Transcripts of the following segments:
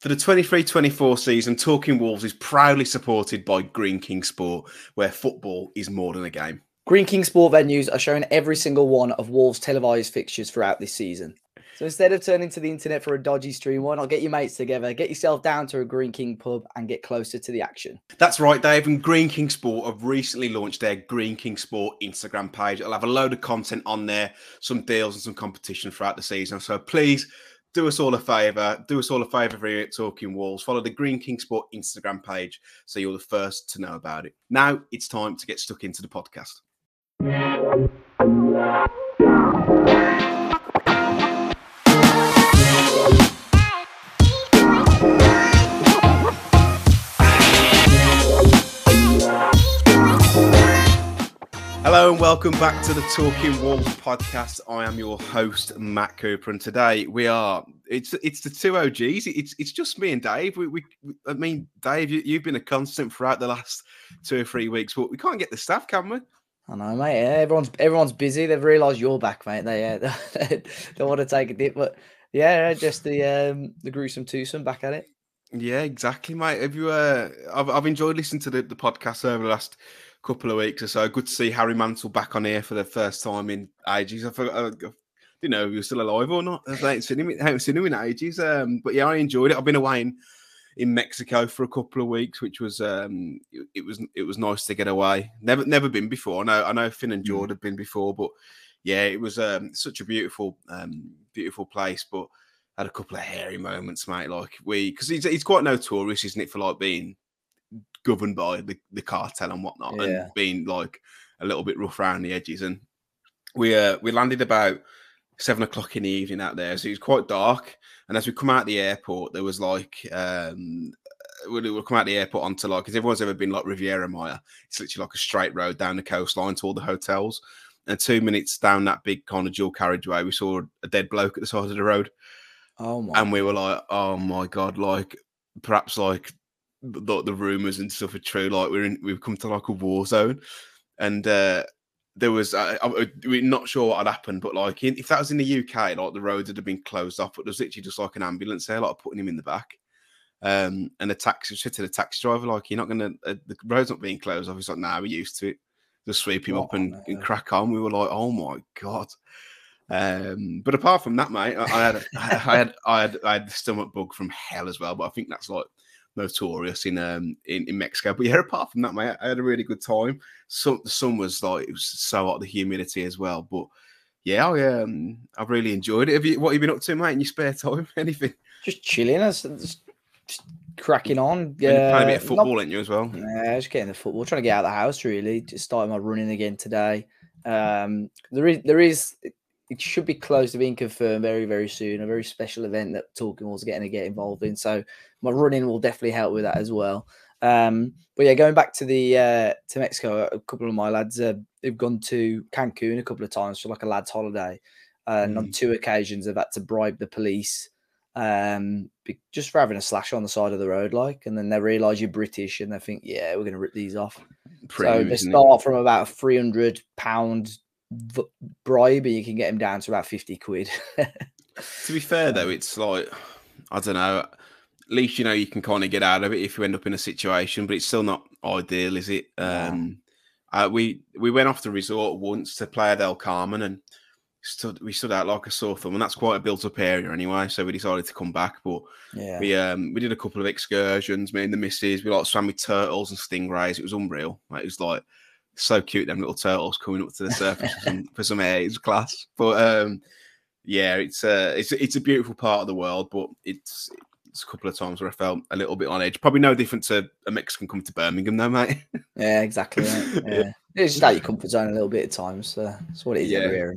For the 23 24 season, Talking Wolves is proudly supported by Greene King Sport, where football is more than a game. Greene King Sport venues are showing every single one of Wolves' televised fixtures throughout this season. So instead of turning to the internet for a dodgy stream, why not get your mates together, get yourself down to a Greene King pub, and get closer to the action? That's right, Dave. And Greene King Sport have recently launched their Greene King Sport Instagram page. It'll have a load of content on there, some deals and some competition throughout the season. So please do us all a favour. Do us all a favour here at Talking Wolves. Follow the Greene King Sport Instagram page so you're the first to know about it. Now it's time to get stuck into the podcast. Hello and welcome back to the Talking Wolves podcast. I am your host Matt Cooper, and today we are it's it's the two OGs. It's it's just me and Dave. We, we I mean, Dave, you, have been a constant throughout the last two or three weeks, but we can't get the staff, can we? I know, mate. Yeah, everyone's everyone's busy. They've realised you're back, mate. They uh, don't want to take a dip, but yeah, just the um the gruesome twosome back at it. Yeah, exactly, mate. Have you? Uh, I've I've enjoyed listening to the, the podcast over the last couple of weeks or so. Good to see Harry Mantle back on here for the first time in ages. I, forgot, I didn't know if he was still alive or not. I haven't seen him, I haven't seen him in ages. Um, but yeah, I enjoyed it. I've been away in, in Mexico for a couple of weeks, which was um, it, it, was it was nice to get away. Never never been before. I know I know Finn and George mm. have been before, but yeah, it was um, such a beautiful um, beautiful place. But had a couple of hairy moments, mate. Like we, because he's, he's quite notorious, isn't it, for like being governed by the, the cartel and whatnot, yeah. and being like a little bit rough around the edges. And we uh, we landed about seven o'clock in the evening out there, so it was quite dark. And as we come out the airport, there was like um, we would come out the airport onto like because everyone's ever been like Riviera Maya. It's literally like a straight road down the coastline to all the hotels. And two minutes down that big kind of dual carriageway, we saw a dead bloke at the side of the road. Oh my! And we were like, "Oh my god!" Like perhaps like the, the rumors and stuff are true. Like we're in, we've come to like a war zone, and uh, there was I, I, we're not sure what had happened, but like in, if that was in the UK, like the roads would have been closed off, but there's literally just like an ambulance there, like putting him in the back. Um, and the taxi said to the taxi driver, like, you're not gonna uh, the road's not being closed off. He's like, nah, we're used to it. Just sweep him oh, up and, and, crack on. We were like, oh my god. Um, but apart from that, mate, I, I had I had I had I had the stomach bug from hell as well. But I think that's like notorious in um in, in Mexico. But yeah, apart from that, mate, I had a really good time. So the sun was like it was so hot, the humidity as well. But yeah, I um I've really enjoyed it. Have you what have you been up to, mate, in your spare time? Anything? Just chilling, just, just cracking on. Yeah, playing a bit of football, not, ain't you as well? Yeah, just getting the football, trying to get out of the house. Really, just starting my running again today. Um, there is there is it should be close to being confirmed very, very soon. A very special event that Talking Wolves getting to get involved in. So my running will definitely help with that as well. Um, but yeah, going back to the uh, to Mexico, a couple of my lads uh, have gone to Cancun a couple of times for like a lads' holiday, and mm. on two occasions they've had to bribe the police um, just for having a slash on the side of the road, like, and then they realise you're British and they think, yeah, we're going to rip these off. Pretty so they start it? from about a three hundred pound bribe, and you can get them down to about 50 quid. to be fair, though, it's like, I don't know, least you know you can kind of get out of it if you end up in a situation, but it's still not ideal, is it? Yeah. Um, uh, we we went off the resort once to Playa del Carmen and stood we stood out like a sore thumb, and that's quite a built up area anyway. So we decided to come back, but yeah. we um we did a couple of excursions. Me and the missus, we like swam with turtles and stingrays. It was unreal. Like, it was like so cute, them little turtles coming up to the surface for, some, for some air. It's class. But um, yeah, it's a uh, it's it's a beautiful part of the world, but it's a couple of times where I felt a little bit on edge. Probably no different to a Mexican coming to Birmingham, though, mate. yeah, exactly. Right. Yeah. yeah. it's just out your comfort zone a little bit at times. So that's what it is yeah.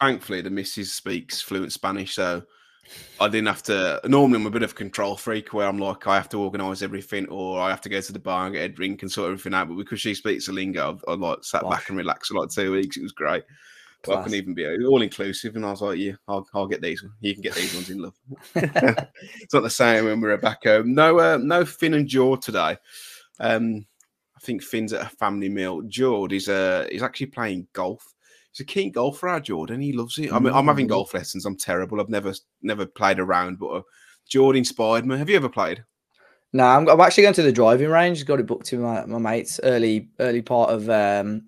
Thankfully, the missus speaks fluent Spanish, so I didn't have to. Normally, I'm a bit of a control freak where I'm like, I have to organise everything, or I have to go to the bar and get a drink and sort everything out. But because she speaks the lingo, I, like sat Gosh. back and relaxed for like two weeks. It was great. Well, I can even be all inclusive, and I was like, "Yeah, I'll, I'll get these. You can get these ones in love." it's not the same when we are back home. No, uh, no Finn and Jord today. Um, I think Finn's at a family meal. Jord is uh, he's actually playing golf he's a keen golfer, our Jordan. He loves it. I mean, I'm having mm. golf lessons. I'm terrible. I've never never played around, but uh, Jordan inspired me. Have you ever played? No, I'm, I'm actually going to the driving range. Got it booked to my, my mates early early part of um,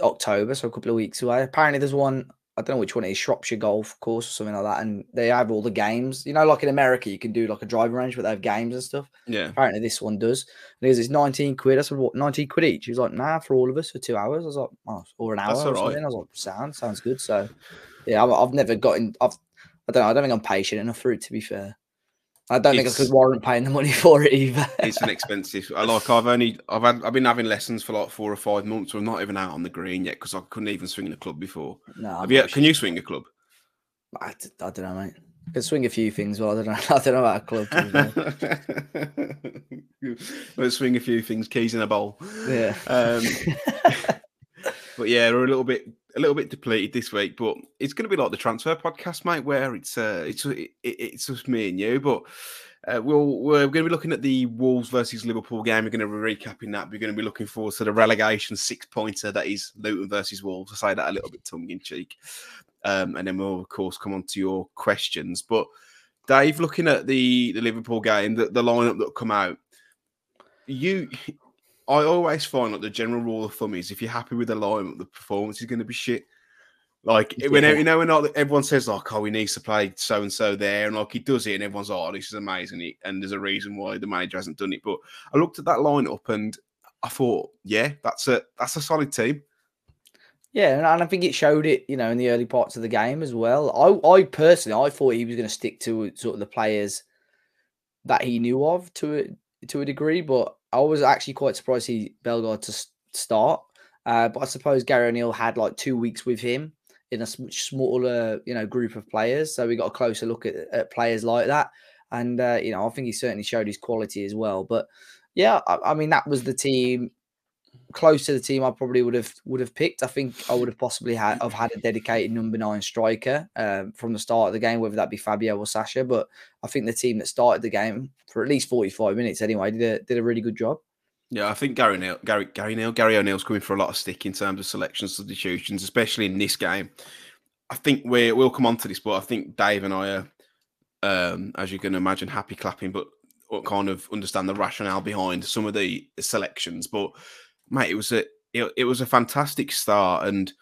October, so a couple of weeks away. Apparently, there's one. I don't know which one it is, Shropshire Golf Course or something like that, and they have all the games. You know, like in America, you can do like a driving range, but they have games and stuff. Yeah. Apparently, this one does. And it it's 19 quid. I said, what, 19 quid each? He was like, nah, for all of us for two hours. I was like, oh, or an hour That's or something. right. I was like, sound, sounds good. So, yeah, I've, I've never gotten, I've, I don't know, I don't think I'm patient enough for it, to be fair. I don't think I could warrant paying the money for it either. It's an expensive. Like. I've only. I've had. I've been having lessons for like four or five months. I'm not even out on the green yet because I couldn't even swing in a club before. no, you? not Can you swing a club? I, I don't know, mate. I can swing a few things, but I don't know. I don't know about a club. to be fair. Let's swing a few things. Keys in a bowl. yeah. Um, but yeah, we're a little bit a little bit depleted this week, but it's going to be like the transfer podcast, mate, where it's uh, it's it, it's just me and you. But uh, we'll we're going to be looking at the Wolves versus Liverpool game. We're going to be recapping that. We're going to be looking forward to the relegation six pointer that is Luton versus Wolves. I say that a little bit tongue in cheek, um, and then we'll of course come on to your questions. But Dave, looking at the the Liverpool game, the, the lineup that come out, you I always find like the general rule of thumb is if you're happy with the lineup, the performance is going to be shit. Like when you know when not, everyone says like, "Oh, we need to play so and so there," and like he does it, and everyone's like, "Oh, this is amazing," and there's a reason why the manager hasn't done it. But I looked at that lineup and I thought, yeah, that's a that's a solid team. Yeah, and- I think it showed it, you know, in the early parts of the game as well. I, I personally, I thought he was going to stick to sort of the players that he knew of to to a degree, but I was actually quite surprised he Bellegarde to start. Uh, but I suppose Gary O'Neill had like two weeks with him in a much smaller, you know, group of players, so we got a closer look at, at players like that. And uh, you know, I think he certainly showed his quality as well. But yeah, I, I mean, that was the team close to the team I probably would have would have picked. I think I would have possibly had have had a dedicated number nine striker um, from the start of the game, whether that be Fabio or Sasha. But I think the team that started the game for at least forty five minutes anyway did a did a really good job. Yeah, I think Gary Neal, Gary Gary Neal, Gary O'Neill's coming for a lot of stick in terms of selection substitutions, especially in this game. I think we we'll come on to this, but I think Dave and I are, um, as you can imagine, happy clapping, but kind of understand the rationale behind some of the selections. But mate, it was a it, it was a fantastic start, and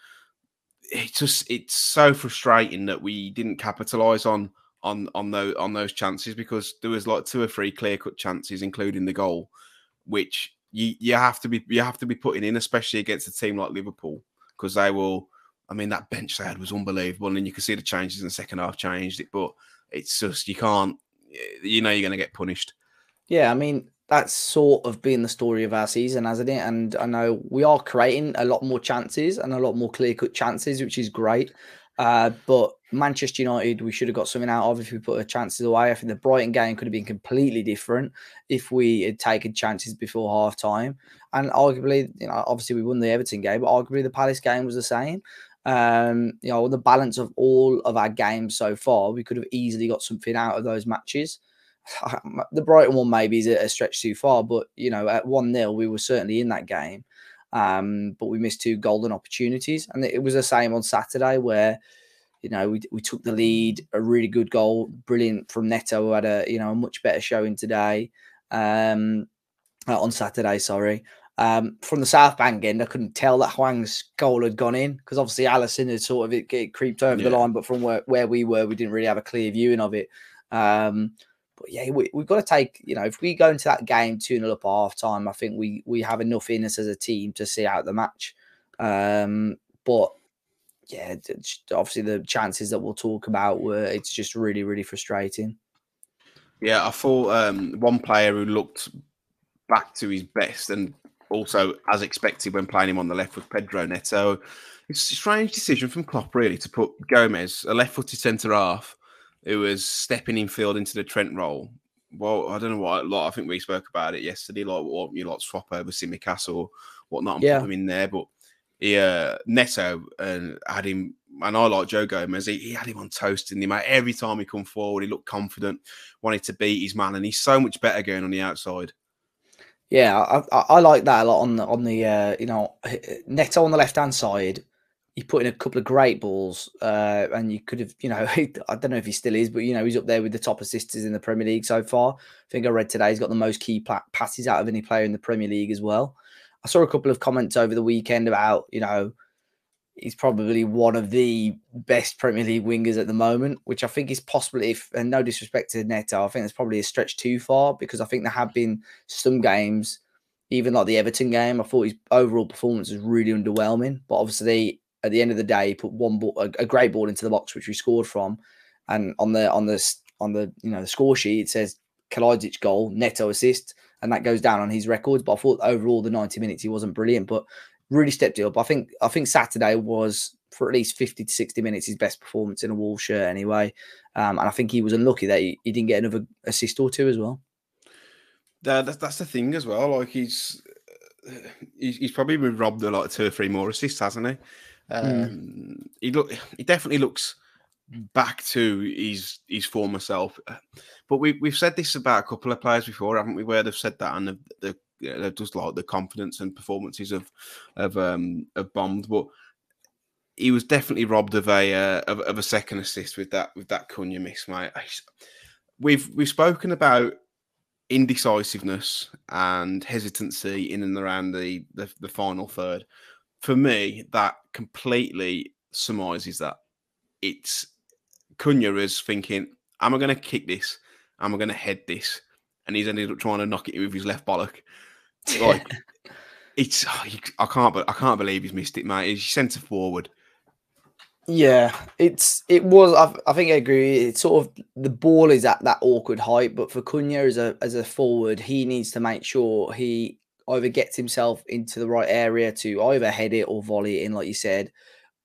it's just it's so frustrating that we didn't capitalize on on on those on those chances because there was like two or three clear cut chances, including the goal, which you you have to be you have to be putting in, especially against a team like Liverpool, because they will. I mean, that bench they had was unbelievable, and you can see the changes in the second half changed it, but it's just you can't. Eh, you know, you're going to get punished. Yeah, I mean that's sort of been the story of our season, hasn't it? And I know we are creating a lot more chances and a lot more clear cut chances, which is great. Uh, but Manchester United, we should have got something out of if we put our chances away. I think the Brighton game could have been completely different if we had taken chances before half time. And arguably, you know, obviously we won the Everton game, but arguably the Palace game was the same. Um, you know, the balance of all of our games so far, we could have easily got something out of those matches. The Brighton one maybe is a stretch too far, but you know, at 1 0, we were certainly in that game. Um, but we missed two golden opportunities. And it was the same on Saturday where, you know, we, we took the lead, a really good goal, brilliant from Neto, who had a, you know, a much better showing today. Um, uh, on Saturday, sorry. Um, from the South Bank end, I couldn't tell that Hwang's goal had gone in because obviously Alisson had sort of it, it creeped over the line, but from where, where we were, we didn't really have a clear viewing of it. Um, but yeah, we, we've got to take, you know, if we go into that game 2 0 up at half time, I think we we have enough in us as a team to see out the match. Um, but yeah, obviously the chances that we'll talk about were it's just really, really frustrating. Yeah, I thought um, one player who looked back to his best and also as expected when playing him on the left was Pedro Neto. It's a strange decision from Klopp, really, to put Gomez, a left-footed centre half, who was stepping in field into the Trent role. Well, I don't know what. Like, I think we spoke about it yesterday. Like, what you like swap over Tsimikas or whatnot and Yeah. put him in there. But he, uh, Neto and had him, and I like Joe Gomez. He, he had him on toast, and him every time he come forward, he looked confident, wanted to beat his man, and he's so much better going on the outside. Yeah, I, I, I like that a lot on the on the uh, you know Neto on the left hand side. He put in a couple of great balls, uh, and you could have, you know, I don't know if he still is, but you know, he's up there with the top assisters in the Premier League so far. I think I read today he's got the most key passes out of any player in the Premier League as well. I saw a couple of comments over the weekend about, you know, he's probably one of the best Premier League wingers at the moment, which I think is possibly, if and no disrespect to Neto, I think it's probably a stretch too far because I think there have been some games, even like the Everton game, I thought his overall performance was really underwhelming. But obviously, at the end of the day, he put one ball, a, a great ball into the box, which we scored from, and on the on the on the you know the score sheet it says Kalajdzic goal, Neto assist, and that goes down on his records. But I thought overall the 90 minutes he wasn't brilliant, but really stepped it up. I think I think Saturday was for at least 50 to 60 minutes his best performance in a wall shirt anyway. Um, and I think he was unlucky that he, he, didn't get another assist or two as well. Yeah, that's, that's the thing as well. Like he's he's, probably been robbed a lot of two or three more assists, hasn't he? Hmm. Um, mm. He look he definitely looks back to his his former self. But we we've said this about a couple of players before, haven't we? Where they've said that and the, the just like the confidence and performances of of um of bombed, but he was definitely robbed of a uh, of, of, a second assist with that with that Cunha miss, mate. We've we've spoken about indecisiveness and hesitancy in and around the, the, the final third. For me, that completely surmises that it's Cunha is thinking, "Am I going to kick this? Am I going to head this?" And he's ended up trying to knock it with his left bollock. Like it's oh, I can't I can't believe he's missed it, mate. He's centre forward. Yeah, it's it was. I, I think I agree. It's sort of the ball is at that awkward height, but for Cunha as a as a forward, he needs to make sure he either gets himself into the right area to either head it or volley it in, like you said,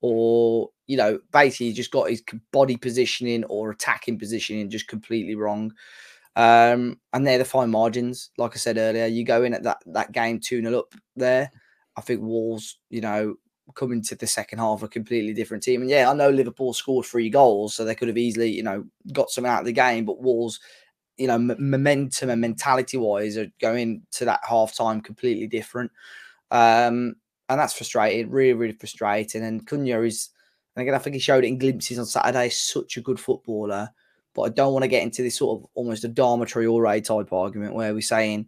or you know, basically just got his body positioning or attacking positioning just completely wrong. Um, and they're the fine margins. Like I said earlier, you go in at that that game 2 0 up there. I think Wolves, you know, coming to the second half a completely different team. And yeah, I know Liverpool scored three goals, so they could have easily, you know, got some out of the game. But Wolves, you know, m- momentum and mentality wise are going to that half time completely different. Um, and that's frustrating, really, really frustrating. And Cunha is, and again, I think he showed it in glimpses on Saturday, such a good footballer. But I don't want to get into this sort of almost Adama Traore type argument where we're saying,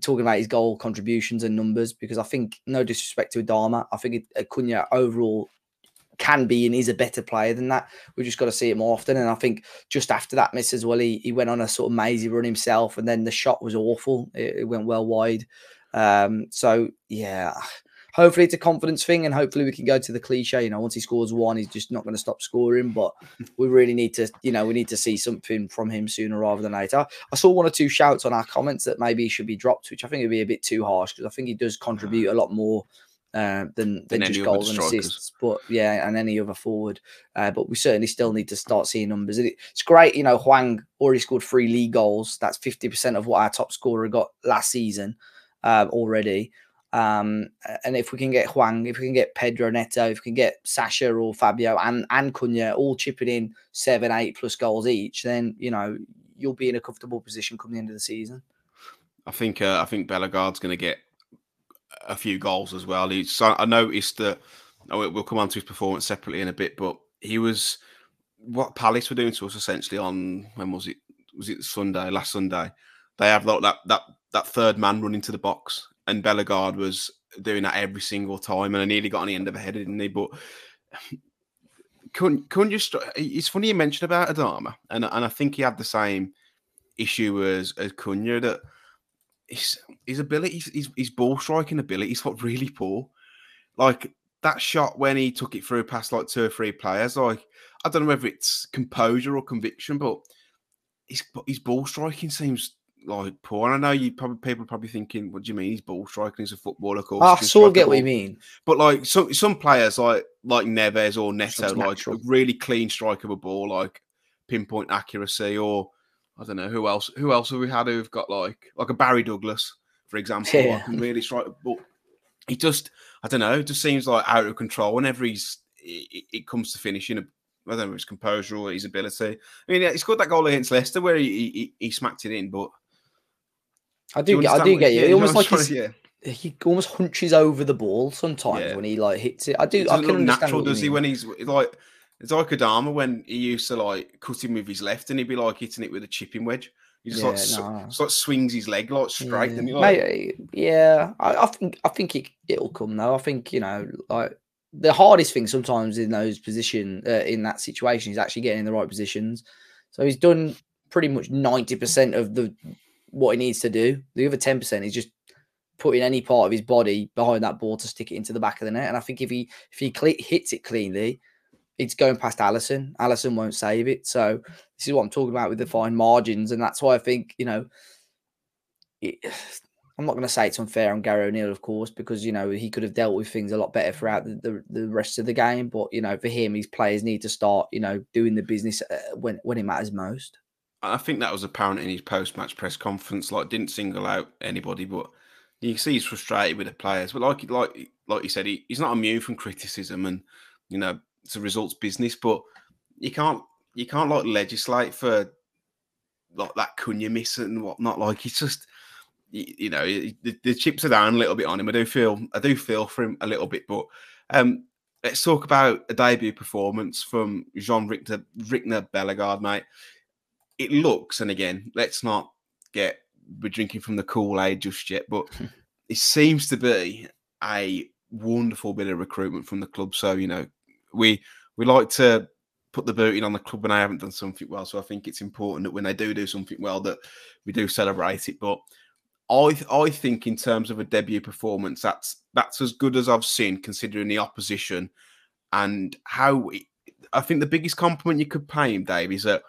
talking about his goal contributions and numbers, because I think, no disrespect to Adama, I think Cunha overall can be and is a better player than that. We've just got to see it more often. And I think just after that miss as well, he, he went on a sort of mazy run himself, and then the shot was awful. It, it went well wide. Um, so yeah, hopefully it's a confidence thing, and hopefully we can go to the cliche. You know, once he scores one, he's just not going to stop scoring. But we really need to, you know, we need to see something from him sooner rather than later. I saw one or two shouts on our comments that maybe he should be dropped, which I think would be a bit too harsh because I think he does contribute a lot more. Uh, than than, than just goals and assists, but yeah, and any other forward. Uh, but we certainly still need to start seeing numbers. It's great, you know. Hwang already scored three league goals. That's fifty percent of what our top scorer got last season uh, already. Um, and if we can get Hwang, if we can get Pedro Neto, if we can get Sasha or Fabio and, and Cunha all chipping in seven, eight plus goals each, then you know you'll be in a comfortable position come the end of the season. I think uh, I think Bellegarde's going to get a few goals as well. He's, I noticed that. Oh, we'll come on to his performance separately in a bit, but he was what Palace were doing to us essentially on when was it? Was it Sunday? Last Sunday? They have like that that that third man running to the box and Bellegarde was doing that every single time, and I nearly got on the end of a head, didn't he? But couldn't couldn't. It's funny you mentioned about Adama, and and I think he had the same issue as as Cunha that his his ability, his, his ball striking ability is what really poor. Like that shot when he took it through past like two or three players, like I don't know whether it's composure or conviction, but his his ball striking seems like poor. And I know you probably people are probably thinking, what do you mean? He's ball striking. Ah, he's a footballer. Course, I sort of get what you mean. But like some some players like like Neves or Neto, like really clean strike of a ball, like pinpoint accuracy, or I don't know who else. Who else have we had who've got like like a Barry Douglas, for example, yeah. like, can really strike. But he just I don't know. It just seems like out of control whenever he's it, it comes to finishing. I don't know his composure or his ability. I mean, he scored that goal against Leicester where he, he, he smacked it in, but I do, do get, I do get you. It almost like he's, yeah. he almost hunches over the ball sometimes Yeah. when he like hits it. I do. It I can understand natural, does he? When he's like it's like Adama when he used to like cut him with his left and he'd be like hitting it with a chipping wedge. He just like Yeah, no. just like swings his leg like straight Yeah. and like Mate, yeah, I, I think I think it it'll come though. I think you know, like the hardest thing sometimes in those position uh, in that situation is actually getting in the right positions. So he's done pretty much ninety percent of the what he needs to do. The other ten percent is just putting any part of his body behind that ball to stick it into the back of the net. And I think if he if he cle hits it cleanly, it's going past Alisson. Alisson won't save it. So this is what I'm talking about with the fine margins, and that's why I think you know. It, I'm not going to say it's unfair on Gary O'Neill, of course, because you know he could have dealt with things a lot better throughout the, the, the rest of the game. But you know, for him, his players need to start, you know, doing the business uh, when when it matters most. I think that was apparent in his post-match press conference. Like, didn't single out anybody, but you can see he's frustrated with the players. But like, like, like you said, he, he's not immune from criticism, and you know, it's a results business. But you can't, you can't like legislate for like that Cunha miss and whatnot. Like, it's just, you, you know, the, the chips are down a little bit on him. I do feel, I do feel for him a little bit. But um, let's talk about a debut performance from Jean Richter, Ricner Bellegarde, mate it looks, and again, let's not get we're drinking from the Kool Aid just yet, but it seems to be a wonderful bit of recruitment from the club. So you know, we we like to put the boot in on the club when I haven't done something well. So I think it's important that when they do do something well, that we do celebrate it. But I I think in terms of a debut performance, that's that's as good as I've seen considering the opposition and how. It, I think the biggest compliment you could pay him, Dave, is that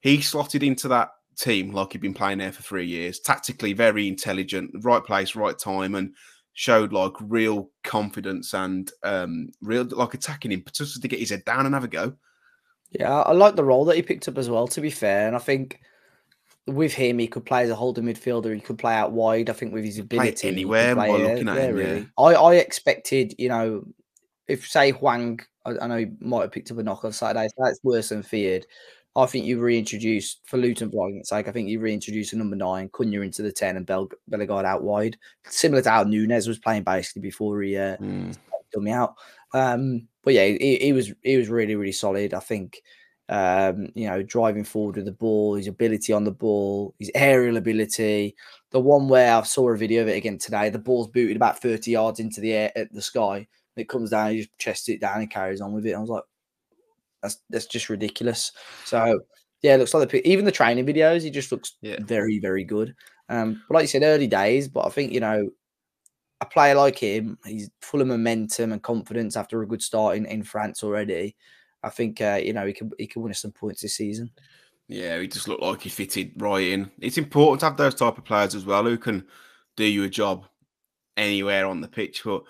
he slotted into that team like he'd been playing there for three years. Tactically, very intelligent, right place, right time, and showed like real confidence and um real like attacking impetus to get his head down and have a go. Yeah, I like the role that he picked up as well. To be fair, and I think with him, he could play as a holding midfielder. He could play out wide. I think with his ability, he anywhere play by there- looking at there, him, yeah. I, I expected, you know, if say Hwang, I, I know he might have picked up a knock on Saturday. So that's worse than feared. I think you reintroduce for Luton for argument's sake. I think you reintroduce a number nine, Cunha into the ten, and Bel- Bellegarde out wide, similar to how Nunes was playing basically before he uh, Mm. me out. Um, but yeah, he, he was he was really really solid. I think um, you know driving forward with the ball, his ability on the ball, his aerial ability. The one where I saw a video of it again today, the ball's booted about thirty yards into the air at the sky. It comes down, he just chests it down and carries on with it. I was like, that's that's just ridiculous. So yeah, it looks like the, even the training videos, he just looks Yeah. very very good. Um, but like you said, early days, but I think you know a player like him, he's full of momentum and confidence after a good start in, in France already. I think uh, you know he could he could win us some points this season. Yeah, he just looked like he fitted right in. It's important to have those type of players as well who can do you a job anywhere on the pitch. But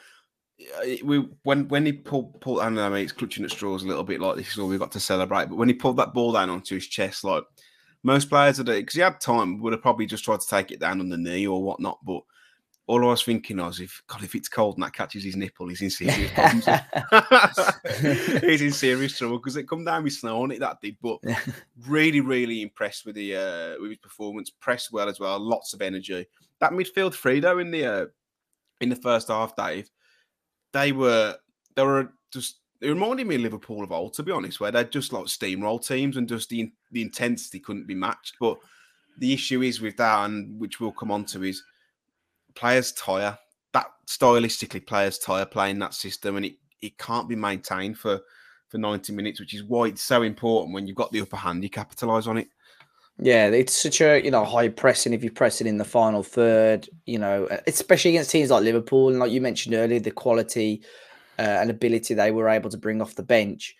we when when he pulled pulled, I know he's clutching at straws a little bit like this is all we got to celebrate. But when he pulled that ball down onto his chest, like most players that because he had time would have probably just tried to take it down on the knee or whatnot. But all I was thinking was, if God, if it's cold and that catches his nipple, he's in serious problems. he's in serious trouble because it come down with snow on it that did. But really, really impressed with the uh, with his performance. Pressed well as well. Lots of energy. That midfield three though in the uh, in the first half, Dave, they were they were just it reminded me of Liverpool of old, to be honest, where they're just like steamroll teams and just the the intensity couldn't be matched. But the issue is with that, and which we'll come on to, is players tire. That stylistically, players tire playing that system, and it, it can't be maintained for for 90 minutes, which is why it's so important when you've got the upper hand, you capitalise on it. Yeah, it's such a you know high pressing. If you press it in the final third, you know, especially against teams like Liverpool and like you mentioned earlier, the quality uh, and ability they were able to bring off the bench.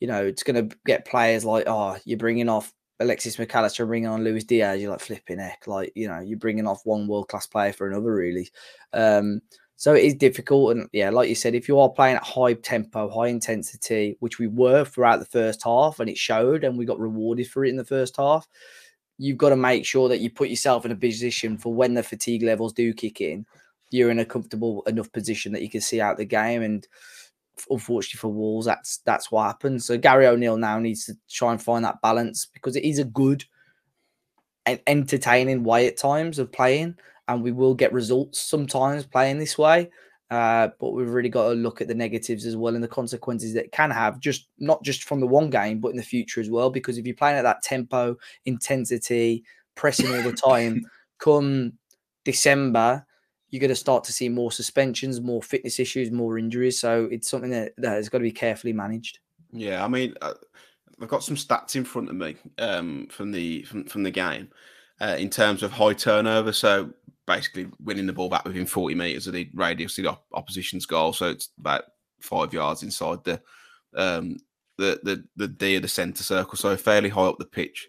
You know, it's going to get players like, oh, you're bringing off Alexis Mac Allister, bringing on Luis Diaz. You're like flipping heck, like you know, you're bringing off one world class player for another, really. Um, so it is difficult, and yeah, like you said, if you are playing at high tempo, high intensity, which we were throughout the first half, and it showed, and we got rewarded for it in the first half you've got to make sure that you put yourself in a position for when the fatigue levels do kick in, you're in a comfortable enough position that you can see out the game. And unfortunately for Wolves, that's that's what happens. So Gary O'Neill now needs to try and find that balance because it is a good and entertaining way at times of playing. and we will get results sometimes playing this way. Uh, but we've really got to look at the negatives as well and the consequences that can have, just not just from the one game, but in the future as well. Because if you're playing at that tempo, intensity, pressing all the time, come December, you're going to start to see more suspensions, more fitness issues, more injuries. So it's something that, that has got to be carefully managed. Yeah, I mean, uh, I've got some stats in front of me um, from the from, from the game uh, in terms of high turnover. So basically, winning the ball back within 40 meters of the radius of the op- opposition's goal. So it's about five yards inside the um, the the the D of the centre circle. So fairly high up the pitch.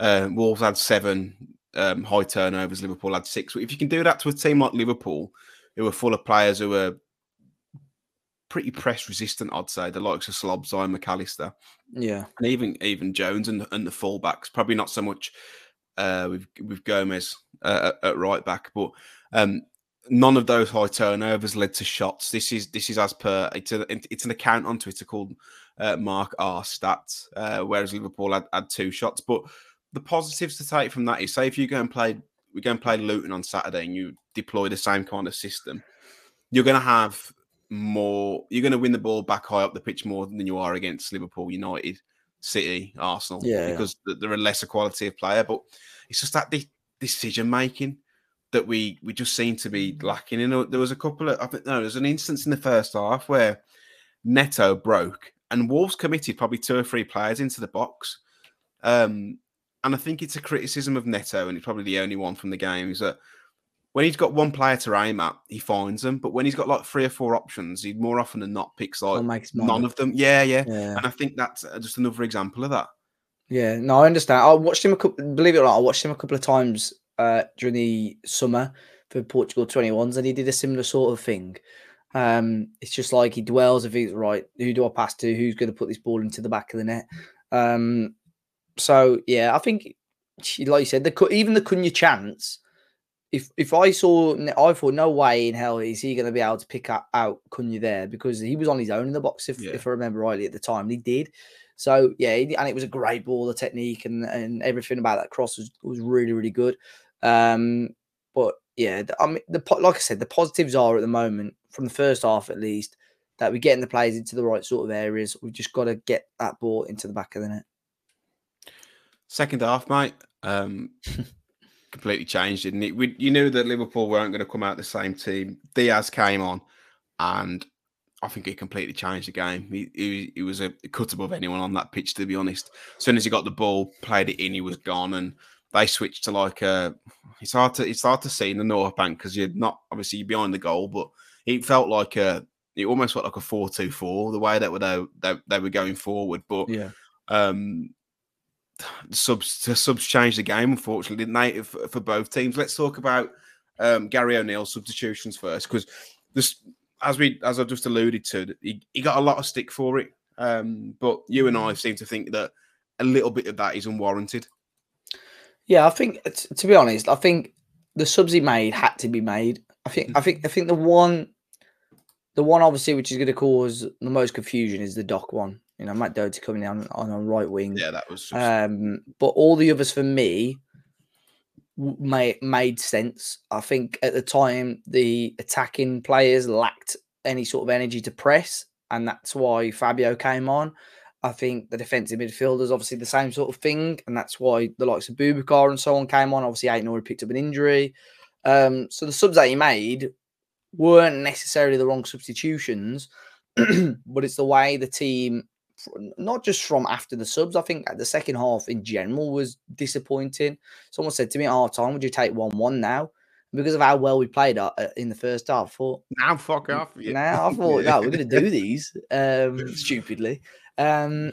Um, Wolves had seven um, high turnovers. Liverpool had six. If you can do that to a team like Liverpool, who are full of players who are pretty press resistant, I'd say the likes of and Mac Allister, Yeah. and even even Jones and and the fullbacks. Probably not so much uh, with with Gomez uh, at, at right back, but um, none of those high turnovers led to shots. This is this is as per it's a, it's an account on Twitter called uh, Mark R Stats, uh, whereas Liverpool had, had two shots. But the positives to take from that is, say, if you go and play we go and play Luton on Saturday and you deploy the same kind of system, you're going to have more. You're going to win the ball back high up the pitch more than you are against Liverpool, United, City, Arsenal, Yeah, yeah. because th- they're a lesser quality of player. But it's just that de- decision making that we we just seem to be lacking. You know, there was a couple of I think no, there was an instance in the first half where Neto broke and Wolves committed probably two or three players into the box. Um, and I think it's a criticism of Neto, and it's probably the only one from the game, is that when he's got one player to aim at, he finds them. But when he's got like three or four options, he more often than not picks like none of them. Yeah, yeah. Yeah. And I think that's uh, just another example of that. Yeah, no, I understand. I watched him a couple. Believe it or not, I watched him a couple of times uh, during the summer for Portugal 21s, and he did a similar sort of thing. Um, it's just like he dwells if he's right. Who do I pass to? Who's going to put this ball into the back of the net? Um, so yeah, I think, like you said, the even the Cunha chance. If if I saw, I thought no way in hell is he going to be able to pick out, out Cunha there because he was on his own in the box. If Yeah. if I remember rightly at the time, he did. So yeah, and it was a great ball, the technique and and everything about that cross was was really really good. Um, but yeah, the- I mean, the like I said, the positives are at the moment from the first half at least that we're getting the players into the right sort of areas. We've just got to get that ball into the back of the net. Second half, mate, um, completely changed, didn't it? We, you knew that Liverpool weren't going to come out the same team. Diaz came on, and I think he completely changed the game. He, he, he was a cut above anyone on that pitch, to be honest. As soon as he got the ball, played it in, he was gone, and they switched to like a. It's hard to it's hard to see in the North Bank because you're not obviously you're behind the goal, but it felt like a. It almost felt like a four-two-four the way that they, they, they were going forward, but Yeah, um, subs the subs changed the game, unfortunately, didn't they? For, for both teams. Let's talk about um, Gary O'Neill's substitutions first, because this, as we as I just alluded to, he, he got a lot of stick for it. Um, but you and I seem to think that a little bit of that is unwarranted. yeah. I think t- to be honest, I think the subs he made had to be made. I think I think I think the one, the one obviously which is going to cause the most confusion is the dock one. You know, Matt Doherty coming on on a right wing. Yeah, that was just, Um, but all the others for me made made sense. I think at the time the attacking players lacked any sort of energy to press, and that's why Fabio came on. I think the defensive midfielders obviously the same sort of thing, and that's why the likes of Boubacar and so on came on. Obviously, Aiton already picked up an injury, um, so the subs that he made weren't necessarily the wrong substitutions, but it's the way the team not just from after the subs. I think the second half in general was disappointing. Someone said to me at half time, "Would you take one-one now?" Because of how well we played uh, uh, in the first half, I thought now fuck off. Yeah. now I thought, no, we're going to do these um, stupidly. Um,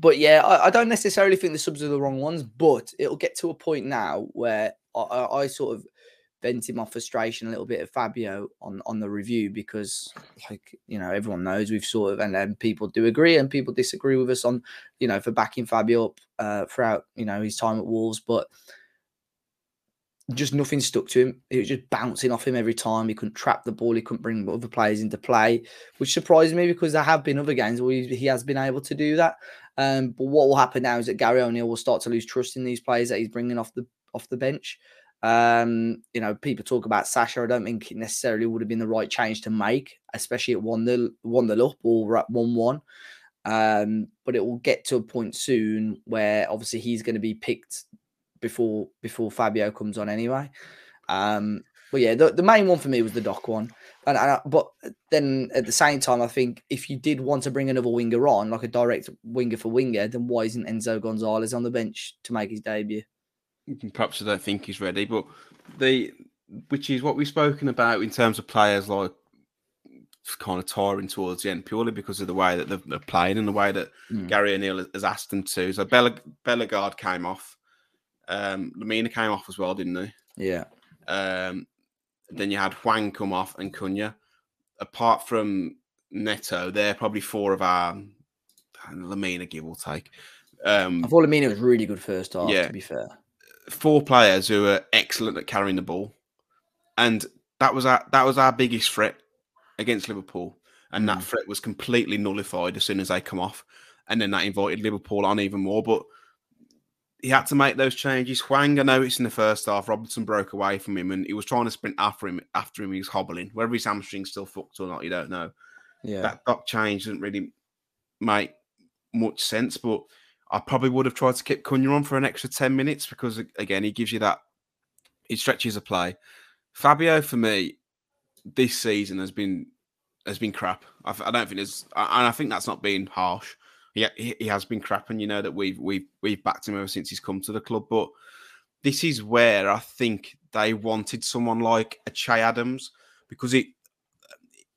but yeah, I, I don't necessarily think the subs are the wrong ones, but it'll get to a point now where I, I, I sort of vented my frustration a little bit at Fabio on on the review because, like you know, everyone knows we've sort of and, and people do agree and people disagree with us on you know for backing Fabio up uh, throughout you know his time at Wolves, but just nothing stuck to him. It was just bouncing off him every time. He couldn't trap the ball. He couldn't bring other players into play, which surprised me because there have been other games where he, he has been able to do that. Um, but what will happen now is that Gary O'Neill will start to lose trust in these players that he's bringing off the off the bench. Um, you know, people talk about Sasha. I don't think it necessarily would have been the right change to make, especially at one nil, one nil up or at one one. Um, but it will get to a point soon where obviously he's going to be picked before before Fabio comes on anyway. Um, but yeah, the, the main one for me was the Doc one. And, and but then at the same time, I think if you did want to bring another winger on, like a direct winger for winger, then why isn't Enso Gonzalez on the bench to make his debut? Perhaps I don't think he's ready, but the which is what we've spoken about in terms of players like kind of tiring towards the end purely because of the way that they're, playing and the way that mm. Gary O'Neill has asked them to. So Bella Bellegarde came off, um, Lemina came off as well, didn't they? Yeah. Um, then you had Hwang come off and Cunha. Apart from Neto, they're probably four of our Lemina, give or take. Um, I thought Lemina was really good first half. Yeah, to be fair, four players who are excellent at carrying the ball, and that was our that was our biggest threat against Liverpool, and that hmm. threat was completely nullified as soon as they come off, and then that invited Liverpool on even more. But he had to make those changes. Hwang, I noticed in the first half, Robertson broke away from him and he was trying to sprint after him. After him, he was hobbling. Whether his hamstring's still fucked or not, you don't know. Yeah, that that change didn't really make much sense. But I probably would have tried to keep Cunha on for an extra ten minutes because again, he gives you that. He stretches a play. Fabio, for me, this season has been has been crap. I, I don't think there's, and I think that's not being harsh he, he has been crap, and you know that we've we've we've backed him ever since he's come to the club. But this is where I think they wanted someone like a Che Adams because it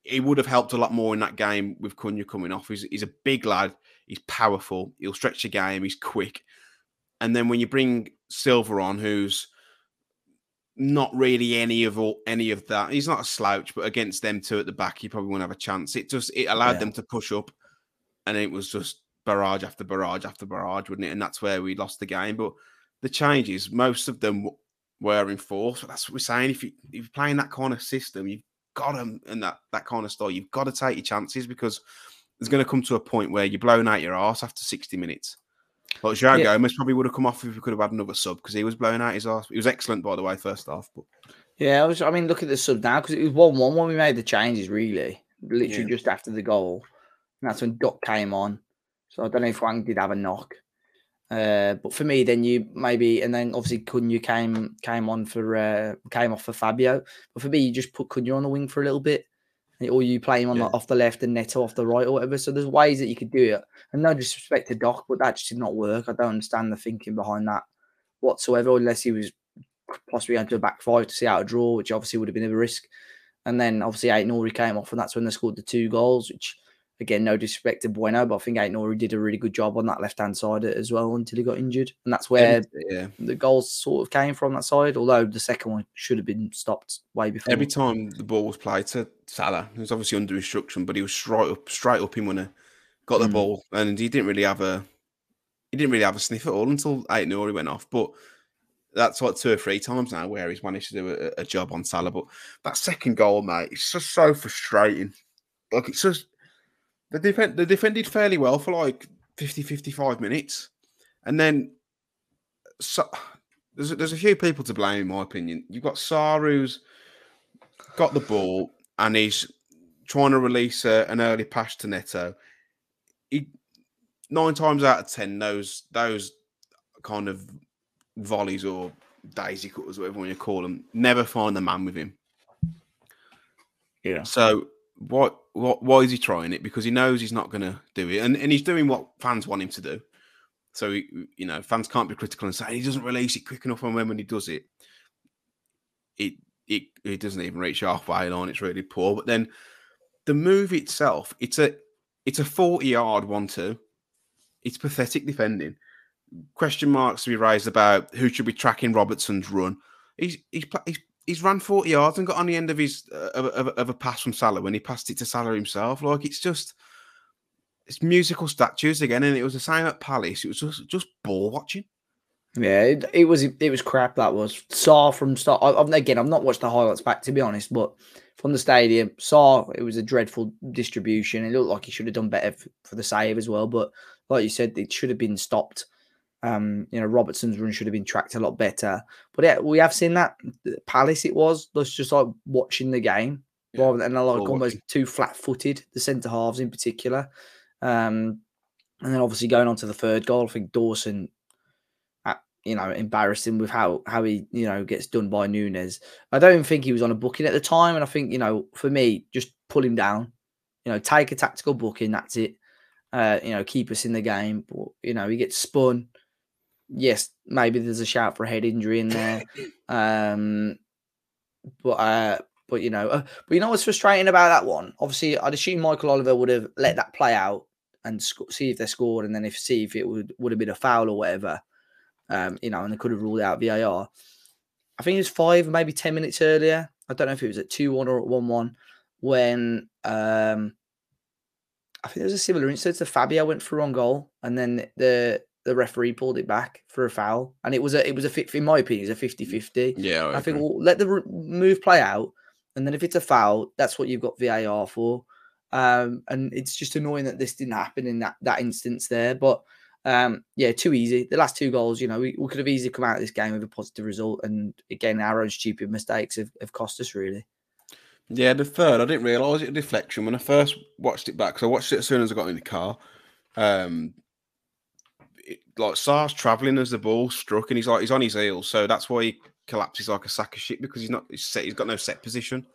he would have helped a lot more in that game with Cunha coming off. He's, he's a big lad, he's powerful, he'll stretch the game, he's quick. And then when you bring Silva on, who's not really any of all, any of that, he's not a slouch, but against them two at the back, he probably won't have a chance. It just it allowed yeah. them to push up, and it was just barrage after barrage after barrage, wouldn't it? And that's where we lost the game. But the changes, most of them were enforced. That's what we're saying. If, you, if you're playing that kind of system, you've got them in that, that kind of style. You've got to take your chances because there's going to come to a point where you're blown out your arse after 60 minutes. But João yeah. Gomes probably would have come off if we could have had another sub because he was blowing out his arse. He was excellent, by the way, first half. But yeah, I was. I mean, look at the sub now because it was one-one when we made the changes. Really, literally yeah. just after the goal, and that's when Doc came on. So I don't know if Hwang did have a knock. Uh, but for me, then you maybe, and then obviously Cunha came came on for uh, came off for Fabio. But for me, you just put Cunha on the wing for a little bit, or you play him on yeah. the, off the left and Neto off the right or whatever. So there's ways that you could do it. And no disrespect to Doc, but that just did not work. I don't understand the thinking behind that whatsoever, unless he was possibly going to a back five to see out a draw, which obviously would have been a risk. And then obviously Aït-Nouri came off, and that's when they scored the two goals, which again, no disrespect to Bueno, but I think Aït-Nouri did a really good job on that left hand side as well until he got injured. And that's where yeah. the goals sort of came from that side, although the second one should have been stopped way before. Every time the ball was played to Salah, he was obviously under instruction, but he was straight up straight up him when he got the mm. ball. And he didn't really have a he didn't really have a sniff at all until Aït-Nouri went off. But that's what two or three times now where he's managed to do a, a job on Salah. But that second goal, mate, it's just so frustrating. Like it's just they, defend, they defended fairly well for like 50, 55 minutes. And then so, there's, a, there's a few people to blame, in my opinion. You've got Saru's got the ball and he's trying to release a, an early pass to Neto. He, nine times out of ten, those those kind of volleys or daisy cutters, whatever you call them, never find the man with him. Yeah. So what what why is he trying it? Because he knows he's not going to do it, and and he's doing what fans want him to do. So he, you know, fans can't be critical and say he doesn't release it quick enough, and when when he does it, it it it doesn't even reach halfway line. It's really poor. But then the move itself, it's a it's a forty yard one two. It's pathetic defending. Question marks to be raised about who should be tracking Robertson's run. He's he's he's he's ran 40 yards and got on the end of his uh, of, of, a pass from Salah when he passed it to Salah himself. Like it's just it's musical statues again, and it was the same at Palace. It was just just ball watching. Yeah, it, it was it was crap. That was saw from start. I, again, I've not watched the highlights back to be honest, but from the stadium, saw it was a dreadful distribution. It looked like he should have done better for the save as well. But like you said, it should have been stopped Um, you know, Robertson's run should have been tracked a lot better. But yeah, we have seen that Palace. It was that's just like watching the game yeah. rather than like almost too flat-footed. The centre halves in particular. Um, and then obviously going on to the third goal, I think Dawson, uh, you know, embarrassed him with how how he you know gets done by Nunez. I don't think he was on a booking at the time, and I think you know for me, just pull him down. You know, take a tactical booking. That's it. Uh, you know, keep us in the game. But, you know, he gets spun. Yes, maybe there's a shout for a head injury in there. um, but uh, but you know, uh, but you know what's frustrating about that one? Obviously, I'd assume Michael Oliver would have let that play out and sc- see if they scored, and then if see if it would would have been a foul or whatever. Um, you know, and they could have ruled out VAR. I think it was five, maybe ten minutes earlier. I don't know if it was at two one or at one one when um, I think there was a similar instance to Fabio went for on goal, and then the the referee pulled it back for a foul, and it was a it was a in my opinion, it's a 50-50. Yeah, I, I think well, let the move play out, and then if it's a foul, that's what you've got VAR for. Um, and it's just annoying that this didn't happen in that that instance there, but um, yeah, too easy. The last two goals, you know, we, we could have easily come out of this game with a positive result, and again, our own stupid mistakes have, have cost us really. Yeah, the third, I didn't realise it a deflection when I first watched it back. So I watched it as soon as I got in the car. Um, like Sá's travelling as the ball struck, and he's like he's on his heels, so that's why he collapses like a sack of shit because he's not he's set, he's got no set position.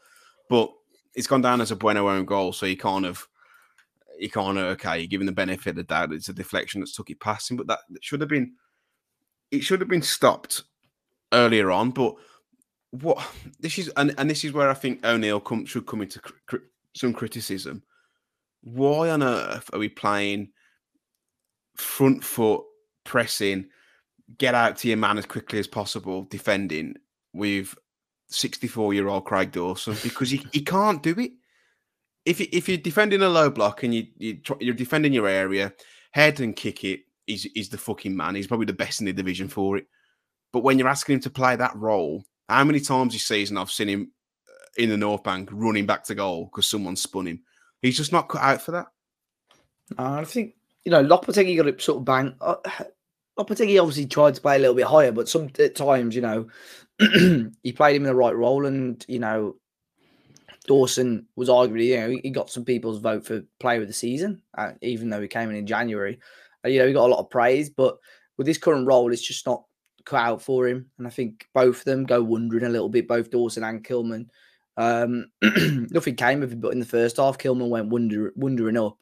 But it's gone down as a Bueno own goal, so he kind of he kind of okay, giving the benefit of the doubt it's a deflection that's took it past him, but that, that should have been it should have been stopped earlier on, but what this is, and, and this is where I think O'Neill come, should come into some criticism. Why on earth are we playing front foot pressing, get out to your man as quickly as possible, defending with 64 year old Craig Dawson because he, he can't do it. If, if you're defending a low block and you, you you're defending your area, head and kick it, he's, he's the fucking man. He's probably the best in the division for it. But when you're asking him to play that role, how many times this season I've seen him uh, in the North Bank running back to goal because someone spun him? He's just not cut out for that. I think you know Lopetegui got it sort of bang. Uh, Lopetegui obviously tried to play a little bit higher, but some at times, you know, he played him in the right role, and you know, Dawson was arguably, you know, he got some people's vote for player of the season, uh, even though he came in in January. Uh, you know, he got a lot of praise, but with his current role, it's just not cut out for him. And I think both of them go wondering a little bit, both Dawson and Kilman. Um, nothing came of it, but in the first half, Kilman went wonder, wondering up.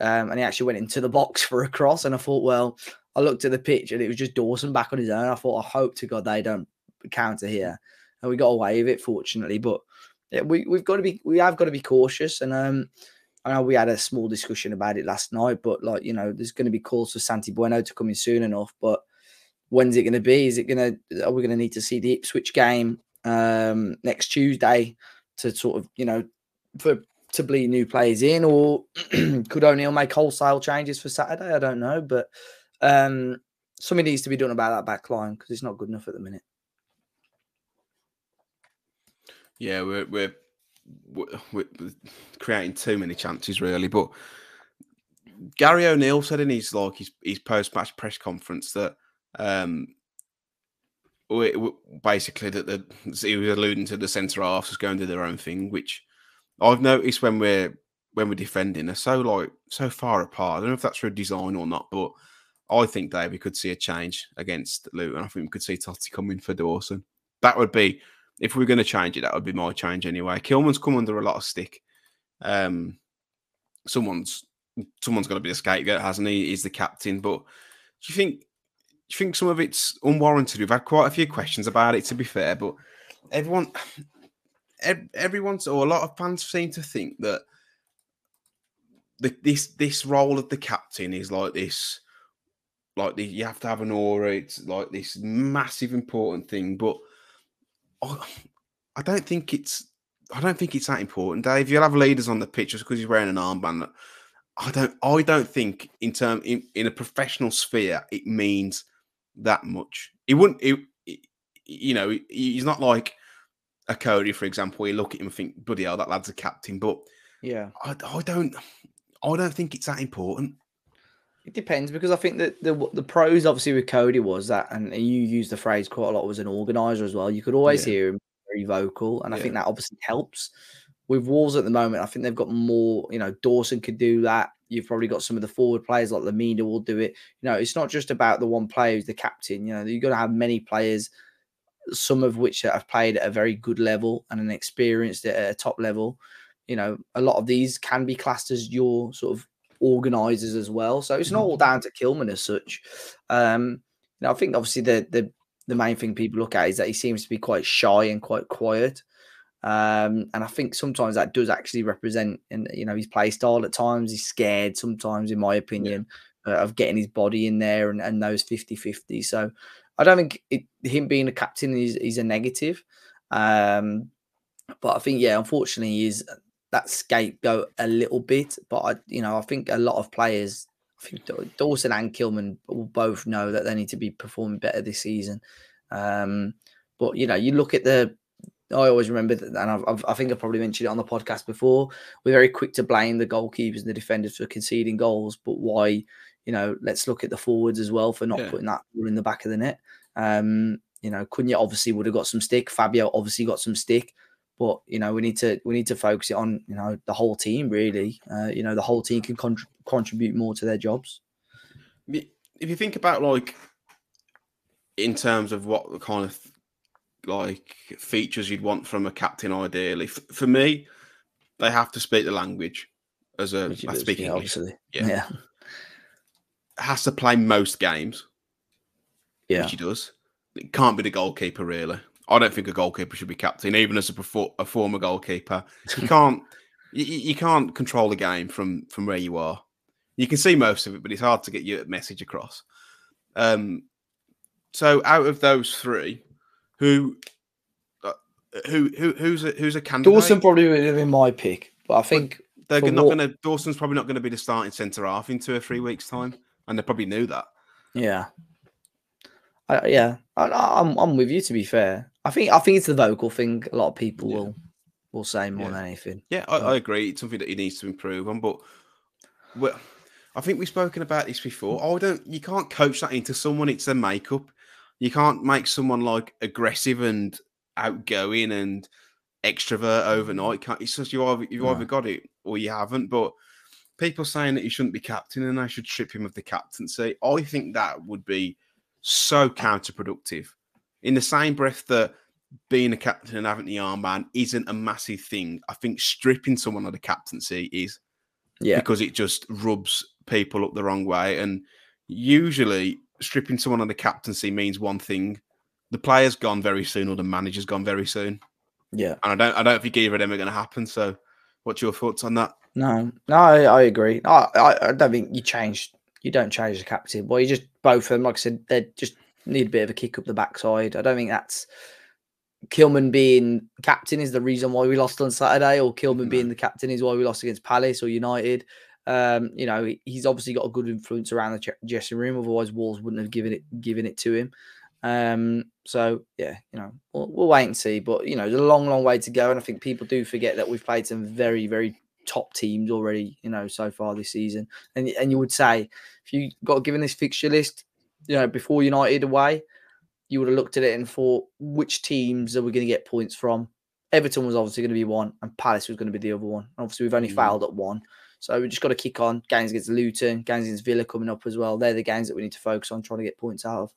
Um, and he actually went into the box for a cross. And I thought, well, I looked at the pitch and it was just Dawson back on his own. I thought, I hope to God they don't counter here. And we got away with it, fortunately. But yeah, we, we've got to be, we have got to be cautious. And um, I know we had a small discussion about it last night, but like, you know, there's going to be calls for Santi Bueno to come in soon enough. But when's it going to be? Is it going to? Are we going to need to see the Ipswich game um, next Tuesday to sort of you know for bleed new players in, or could O'Neill make wholesale changes for Saturday? I don't know, but um, something needs to be done about that back line because it's not good enough at the minute. Yeah, we're, we're we're, creating too many chances, really. But Gary O'Neill said in his like his, his post match press conference that um, basically that the he was alluding to the centre halves going to do their own thing, which I've noticed when we're when we're defending, they're so like so far apart. I don't know if that's for design or not, but I think Dave we could see a change against Luton. I think we could see Toti coming for Dawson. That would be if we are going to change it. That would be my change anyway. Kilman's come under a lot of stick. Um, someone's someone's got to be the scapegoat, hasn't he? He's the captain, but do you think do you think some of it's unwarranted? We've had quite a few questions about it, to be fair, but everyone, everyone's or a lot of fans seem to think that the, this this role of the captain is like this, like the, you have to have an aura. It's like this massive important thing, but I, I don't think it's I don't think it's that important, Dave. You'll have leaders on the pitch just because he's wearing an armband. I don't. I don't think in term in, in a professional sphere it means that much. It wouldn't. He, you know, he's not like a Coady, for example. You look at him and think, "Bloody hell, that lad's a captain." But yeah, I, I don't. I don't think it's that important. It depends because I think that the the pros obviously with Coady was that, and you use the phrase quite a lot was an organizer as well. You could always Yeah. hear him very vocal, and I think that obviously helps. With Wolves at the moment, I think they've got more. You know, Dawson could do that. You've probably got some of the forward players like Lemina will do it. You know, it's not just about the one player who's the captain. You know, you've got to have many players, some of which have played at a very good level and an experienced at a top level. You know, a lot of these can be classed as your sort of organisers as well. So it's not all down to Kilman as such. Um, you know, I think obviously the the the main thing people look at is that he seems to be quite shy and quite quiet. Um, and I think sometimes that does actually represent, in you know, his play style. At times, he's scared. Sometimes, in my opinion, uh, of getting his body in there and, and those 50-50. So I don't think it, him being a captain is, is a negative. Um, but I think, yeah, unfortunately, he is that scapegoat a little bit. But I, you know, I think a lot of players, I think Dawson and Kilman will both know that they need to be performing better this season. Um, but you know, you look at the. I always remember that, and I've, I've, I think I probably mentioned it on the podcast before. We're very quick to blame the goalkeepers and the defenders for conceding goals, but why? You know, let's look at the forwards as well for not Yeah. putting that ball in the back of the net. Um, you know, Cunha obviously would have got some stick. Fabio obviously got some stick, but you know, we need to we need to focus it on you know the whole team really. Uh, you know, the whole team can contr contribute more to their jobs. If you think about like in terms of what the kind of like features you'd want from a captain, ideally, for me, they have to speak the language as a Which he I does, speak yeah, obviously. Yeah. yeah, Has to play most games, yeah. which he does. It can't be the goalkeeper, really. I don't think a goalkeeper should be captain, even as a, perfor- a former goalkeeper. You can't you, you can't control the game from from where you are. You can see most of it, but it's hard to get your message across. Um, so out of those three, who uh, who who who's a who's a candidate? Dawson probably would have been my pick, but I think They're not what- going to. Dawson's probably not going to be the starting centre half in two or three weeks' time, and they probably knew that. yeah, I, yeah, I, I'm I'm with you. To be fair, I think I think it's the vocal thing. A lot of people Yeah. will will say more Yeah. than anything. Yeah, I, I agree. It's something that he needs to improve on, but well, I think we've spoken about this before. Oh, don't you can't coach that into someone. It's their makeup. You can't make someone like aggressive and outgoing and extrovert overnight. Can't it's just you either you've No. either got it or you haven't. But people saying that he shouldn't be captain and I should strip him of the captaincy, I think that would be so counterproductive. In the same breath that being a captain and having the armband isn't a massive thing. I think stripping someone of the captaincy is Yeah, because it just rubs people up the wrong way. And usually, stripping someone of the captaincy means one thing: the player's gone very soon, or the manager's gone very soon. yeah. And I don't, I don't think either of them are going to happen. So, what's your thoughts on that? No, no, I, I agree. I, I I don't think you change. You don't change the captain. Well, you just both of them, like I said, they just need a bit of a kick up the backside. I don't think that's Kilman being captain is the reason why we lost on Saturday, or Kilman being the captain is why we lost against Palace or United. Um, you know, he's obviously got a good influence around the dressing room. Otherwise, Wolves wouldn't have given it given it to him. Um, so yeah, you know, we'll, we'll wait and see. But you know, there's a long, long way to go, and I think people do forget that we've played some very, very top teams already. You know, so far this season, and and you would say if you got given this fixture list, you know, before United away, you would have looked at it and thought, which teams are we going to get points from? Everton was obviously going to be one, and Palace was going to be the other one. Obviously, we've only Mm. failed at one. So we just got to kick on. Games against Luton, games against Villa coming up as well. They're the games that we need to focus on trying to get points out of.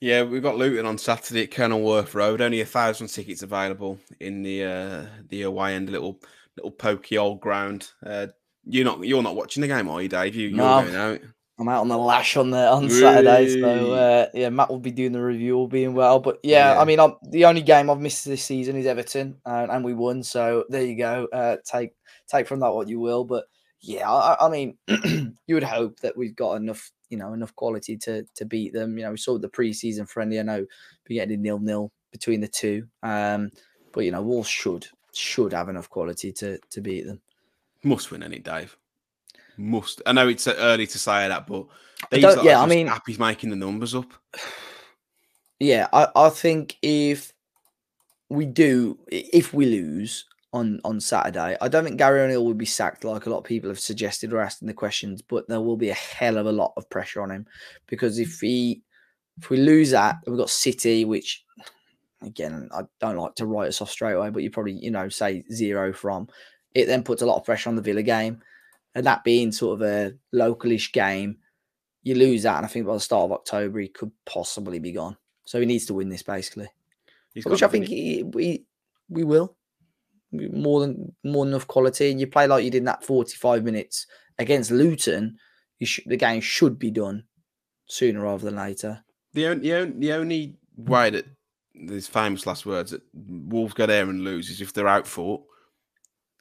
Yeah, we've got Luton on Saturday at Kenilworth Road. Only a thousand tickets available in the uh, the away end, little little pokey old ground. Uh, you're not you're not watching the game, are you, Dave? You, you're No. going out. I'm out on the lash on the on Saturday, so uh, yeah, Matt will be doing the review, all being well. But yeah, Yeah. I mean, I'm, the only game I've missed this season is Everton, uh, and we won. So there you go. Uh, take take from that what you will. But yeah, I, I- I mean, you would hope that we've got enough, you know, enough quality to to beat them. You know, we saw the preseason friendly. I know we getting nil nil between the two, um, but you know, Wolves should should have enough quality to to beat them. Must win any, Dave. Must. I know it's early to say that, but these don't- yeah, I mean- happy making the numbers up. Yeah, I, I think if we do, if we lose, on on Saturday. I don't think Gary O'Neill will be sacked like a lot of people have suggested or asked in the questions, but there will be a hell of a lot of pressure on him because if he if we lose that, we've got City, which again I don't like to write us off straight away, but you probably you know say zero from. It then puts a lot of pressure on the Villa game, and that being sort of a localish game, you lose that, and I think by the start of October he could possibly be gone. So he needs to win this basically, He's which I think he, we we will more than more than enough quality. And you play like you did in that forty five minutes against Luton, you sh- the game should be done sooner rather than later. the only, the only the only way that these famous last words that Wolves go there and lose is if they're out fought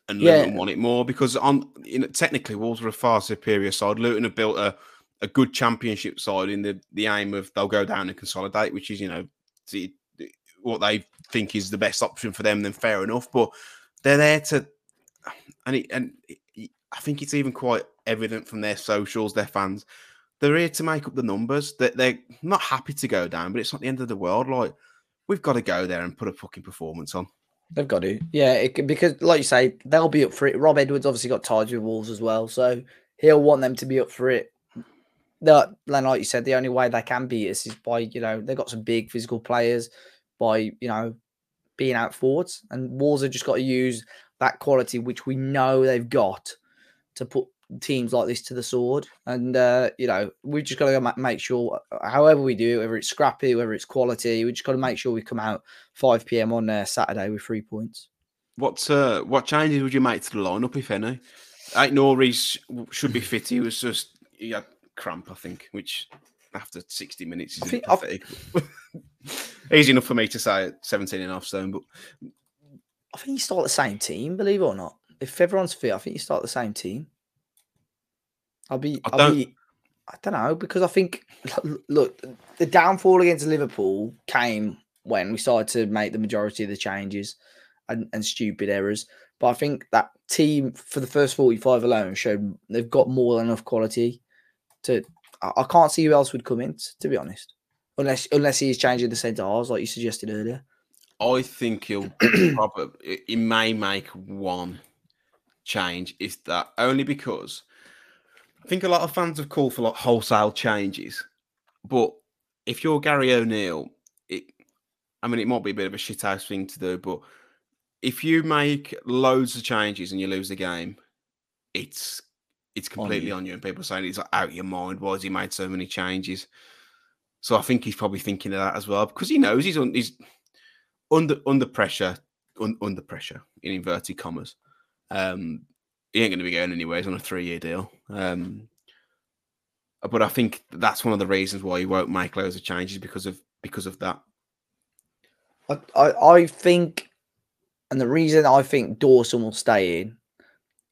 and Yeah. Luton want it more because on you know technically Wolves were a far superior side. Luton have built a, a good championship side in the the aim of they'll go down and consolidate, which is you know the, what they think is the best option for them. Then fair enough, but they're there to and it, and it, I think it's even quite evident from their socials, their fans. They're here to make up the numbers. That they're not happy to go down, but it's not the end of the world. Like we've got to go there and put a fucking performance on. They've got to, yeah, it, because like you say, they'll be up for it. Rob Edwards obviously got ties with Wolves as well, so he'll want them to be up for it. The, then, like you said, the only way they can beat us is by you know they've got some big physical players, by you know being out forwards, and Wolves have just got to use that quality which we know they've got to put teams like this to the sword. And uh, you know we've just got to ma- make sure, uh, however we do it, whether it's scrappy, whether it's quality, we just got to make sure we come out 5 p.m. on uh, Saturday with three points. What uh, what changes would you make to the lineup, if any? I know Reece should be fit. He was just he had cramp, I think, which after 60 minutes is pathetic. Easy enough for me to say at 17 and a half stone, but I think you start the same team, believe it or not. If everyone's fit, I think you start the same team. I'll be. I I'll don't- be. I don't know because I think look the downfall against Liverpool came when we started to make the majority of the changes and, and stupid errors. But I think that team for the first forty-five alone showed they've got more than enough quality to. I, I can't see who else would come in. To be honest, unless unless he's changing the centre halves like you suggested earlier. I think he'll probably he may make one change. Is that only because I think a lot of fans have called for like wholesale changes, but if you're Gary O'Neill, it I mean it might be a bit of a shithouse thing to do, but if you make loads of changes and you lose the game, it's it's completely you. on you. And people are saying he's like, out of your mind. Why has he made so many changes? So I think he's probably thinking of that as well because he knows he's on he's under under pressure, un, under pressure in inverted commas. Um, he ain't going to be going anywhere. He's on a three year deal. Um, but I think that's one of the reasons why he won't make loads of changes because of because of that. I, I, I think, and the reason I think Dawson will stay in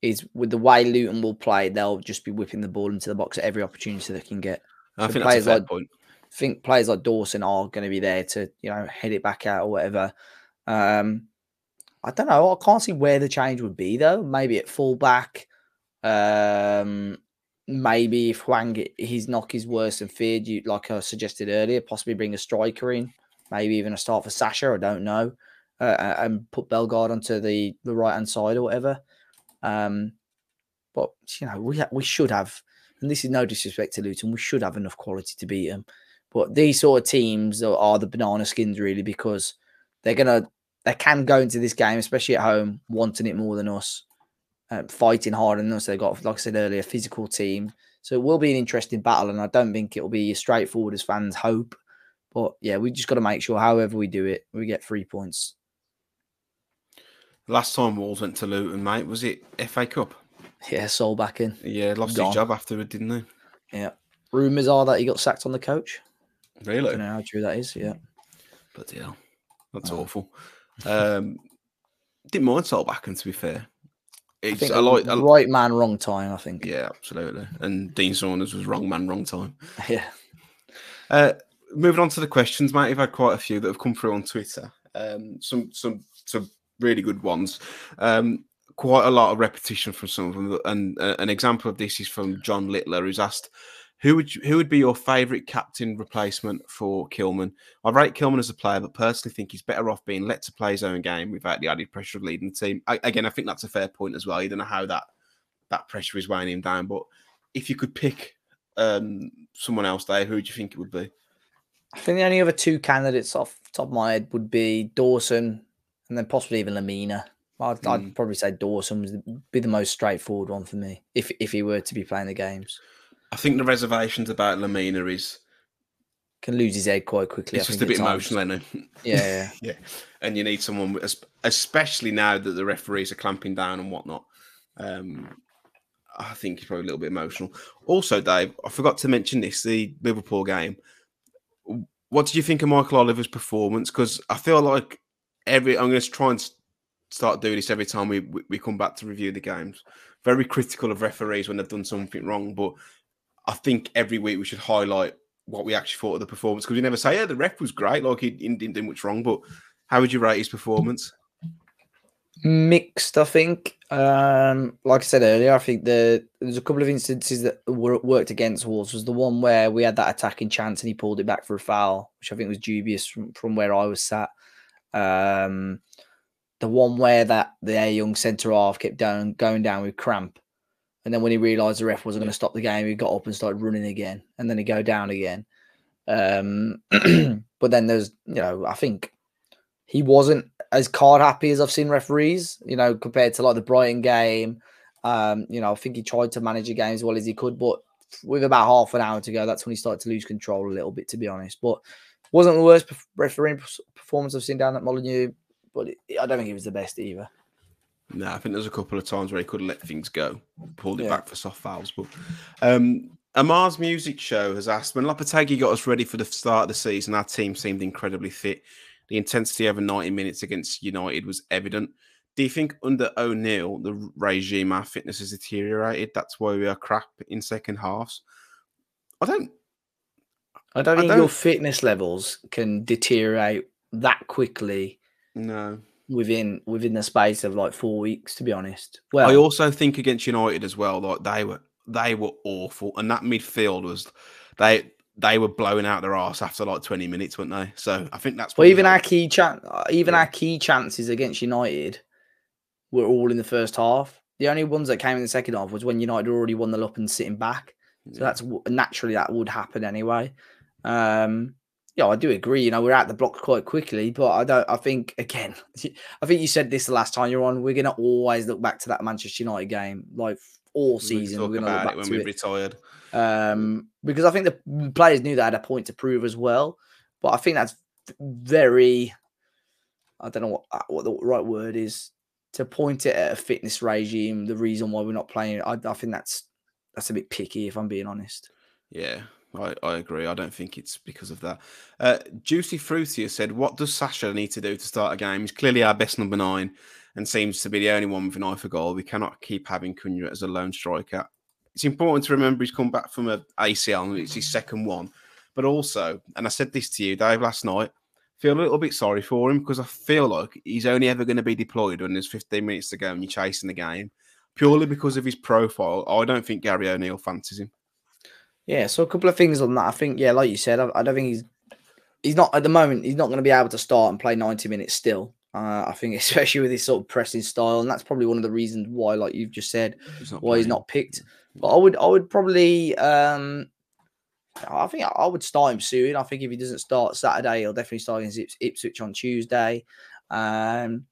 is with the way Luton will play, they'll just be whipping the ball into the box at every opportunity they can get. I So think that's a players like- point. I think players like Dawson are going to be there to, you know, head it back out or whatever. Um, I don't know. I can't see where the change would be though. Maybe at fullback. Um, maybe if Hwang his knock is worse than feared, you like I suggested earlier, possibly bring a striker in. Maybe even a start for Sasha. I don't know, uh, and put Bellegarde onto the the right hand side or whatever. Um, but you know we ha- we should have, and this is no disrespect to Luton, we should have enough quality to beat them. But these sort of teams are, are the banana skins really because they're gonna they can go into this game, especially at home, wanting it more than us, uh, fighting harder than us. They've got, like I said earlier, a physical team. So it will be an interesting battle, and I don't think it will be as straightforward as fans hope. But yeah, we just got to make sure, however we do it, we get three points. Last time Wolves went to Luton, mate, was it FA Cup? Yeah, Solbakken. Yeah, lost Gone. his job afterward, didn't they? Yeah. Rumours are that he got sacked on the coach. Really? I don't know how true that is. Yeah. Bloody hell. That's Oh. awful. Um, didn't mind Solbakken, to be fair. It's, I like, I- right man, wrong time. I think. yeah, absolutely. And Dean Saunders was wrong man, wrong time. Yeah. Uh, moving on to the questions, mate. You've had quite a few that have come through on Twitter. Um, some, some, some really good ones. Um, quite a lot of repetition from some of them. And uh, an example of this is from John Littler, who's asked, Who would you, who would be your favourite captain replacement for Kilman? I rate Kilman as a player, but personally think he's better off being let to play his own game without the added pressure of leading the team. I, again, I think that's a fair point as well. You don't know how that that pressure is weighing him down, but if you could pick um, someone else there, who do you think it would be? I think the only other two candidates off top of my head would be Dawson and then possibly even Lemina. I'd, mm. I'd hmm. probably say Dawson would be the most straightforward one for me if if he were to be playing the games. I think the reservations about Lemina is can lose his head quite quickly. It's just a bit emotional, isn't it? Yeah, yeah, And you need someone, especially now that the referees are clamping down and whatnot. Um, I think he's probably a little bit emotional. Also, Dave, I forgot to mention this: the Liverpool game. What did you think of Michael Oliver's performance? Because I feel like every I'm going to try and start doing this every time we we come back to review the games. Very critical of referees when they've done something wrong, but I think every week we should highlight what we actually thought of the performance because we never say, yeah, the ref was great, like he, didn't do much wrong. But how would you rate his performance? Mixed, I think. Um, like I said earlier, I think the there's a couple of instances that were, worked against Wolves. Was the one where we had that attacking chance and he pulled it back for a foul, which I think was dubious from, from where I was sat. Um, the one where that the young centre half kept down going down with cramp and then when he realised the ref wasn't going to stop the game, he got up and started running again, and then he go down again. Um, but then there's, you know, I think he wasn't as card happy as I've seen referees, you know, compared to like the Brighton game. Um, you know, I think he tried to manage the game as well as he could, but with about half an hour to go, that's when he started to lose control a little bit, to be honest. But wasn't the worst refereeing performance I've seen down at Molineux, but it, I don't think he was the best either. No, I think there's a couple of times where he could have let things go, pulled it yeah. back for soft fouls. But um, Amar's music show has asked when Lopetegui got us ready for the start of the season, our team seemed incredibly fit. The intensity over 90 minutes against United was evident. Do you think under O'Neill, the regime, our fitness has deteriorated? That's why we are crap in second halves. I don't. I don't think I don't, your fitness levels can deteriorate that quickly. No within within the space of like four weeks, to be honest. Well, I also think against United as well, like they were they were awful, and that midfield was they they were blowing out their ass after like 20 minutes, weren't they? So I think that's well, even our key chan- even yeah. our key chances against United were all in the first half. The only ones that came in the second half was when United already won the up and sitting back. So yeah. that's naturally that would happen anyway. Um, yeah, I do agree. You know, we're out the block quite quickly, but I don't. I think again, I think you said this the last time you're on. We're gonna always look back to that Manchester United game, like all season. We're gonna look back when we've retired, um, because I think the players knew they had a point to prove as well. But I think that's very. I don't know what uh, what the right word is to point it at a fitness regime. The reason why we're not playing, I, I think that's that's a bit picky, if I'm being honest. Yeah, I, I agree. I don't think it's because of that. Uh, Juicy Fruity has said, What does Sasha need to do to start a game? He's clearly our best number nine and seems to be the only one with an eye for goal. We cannot keep having Cunha as a lone striker. It's important to remember he's come back from an ACL and it's his second one. But also, and I said this to you, Dave, last night, feel a little bit sorry for him because I feel like he's only ever going to be deployed when there's 15 minutes to go and you're chasing the game. Purely because of his profile, I don't think Gary O'Neill fancies him. Yeah, so a couple of things on that. I think, yeah, like you said, I, I don't think he's he's not at the moment. He's not going to be able to start and play ninety minutes still. Uh, I think, especially with his sort of pressing style, and that's probably one of the reasons why, like you've just said, he's why playing. he's not picked. But I would, I would probably, um, I think I would start him soon. I think if he doesn't start Saturday, he'll definitely start against Ipswich on Tuesday. Um,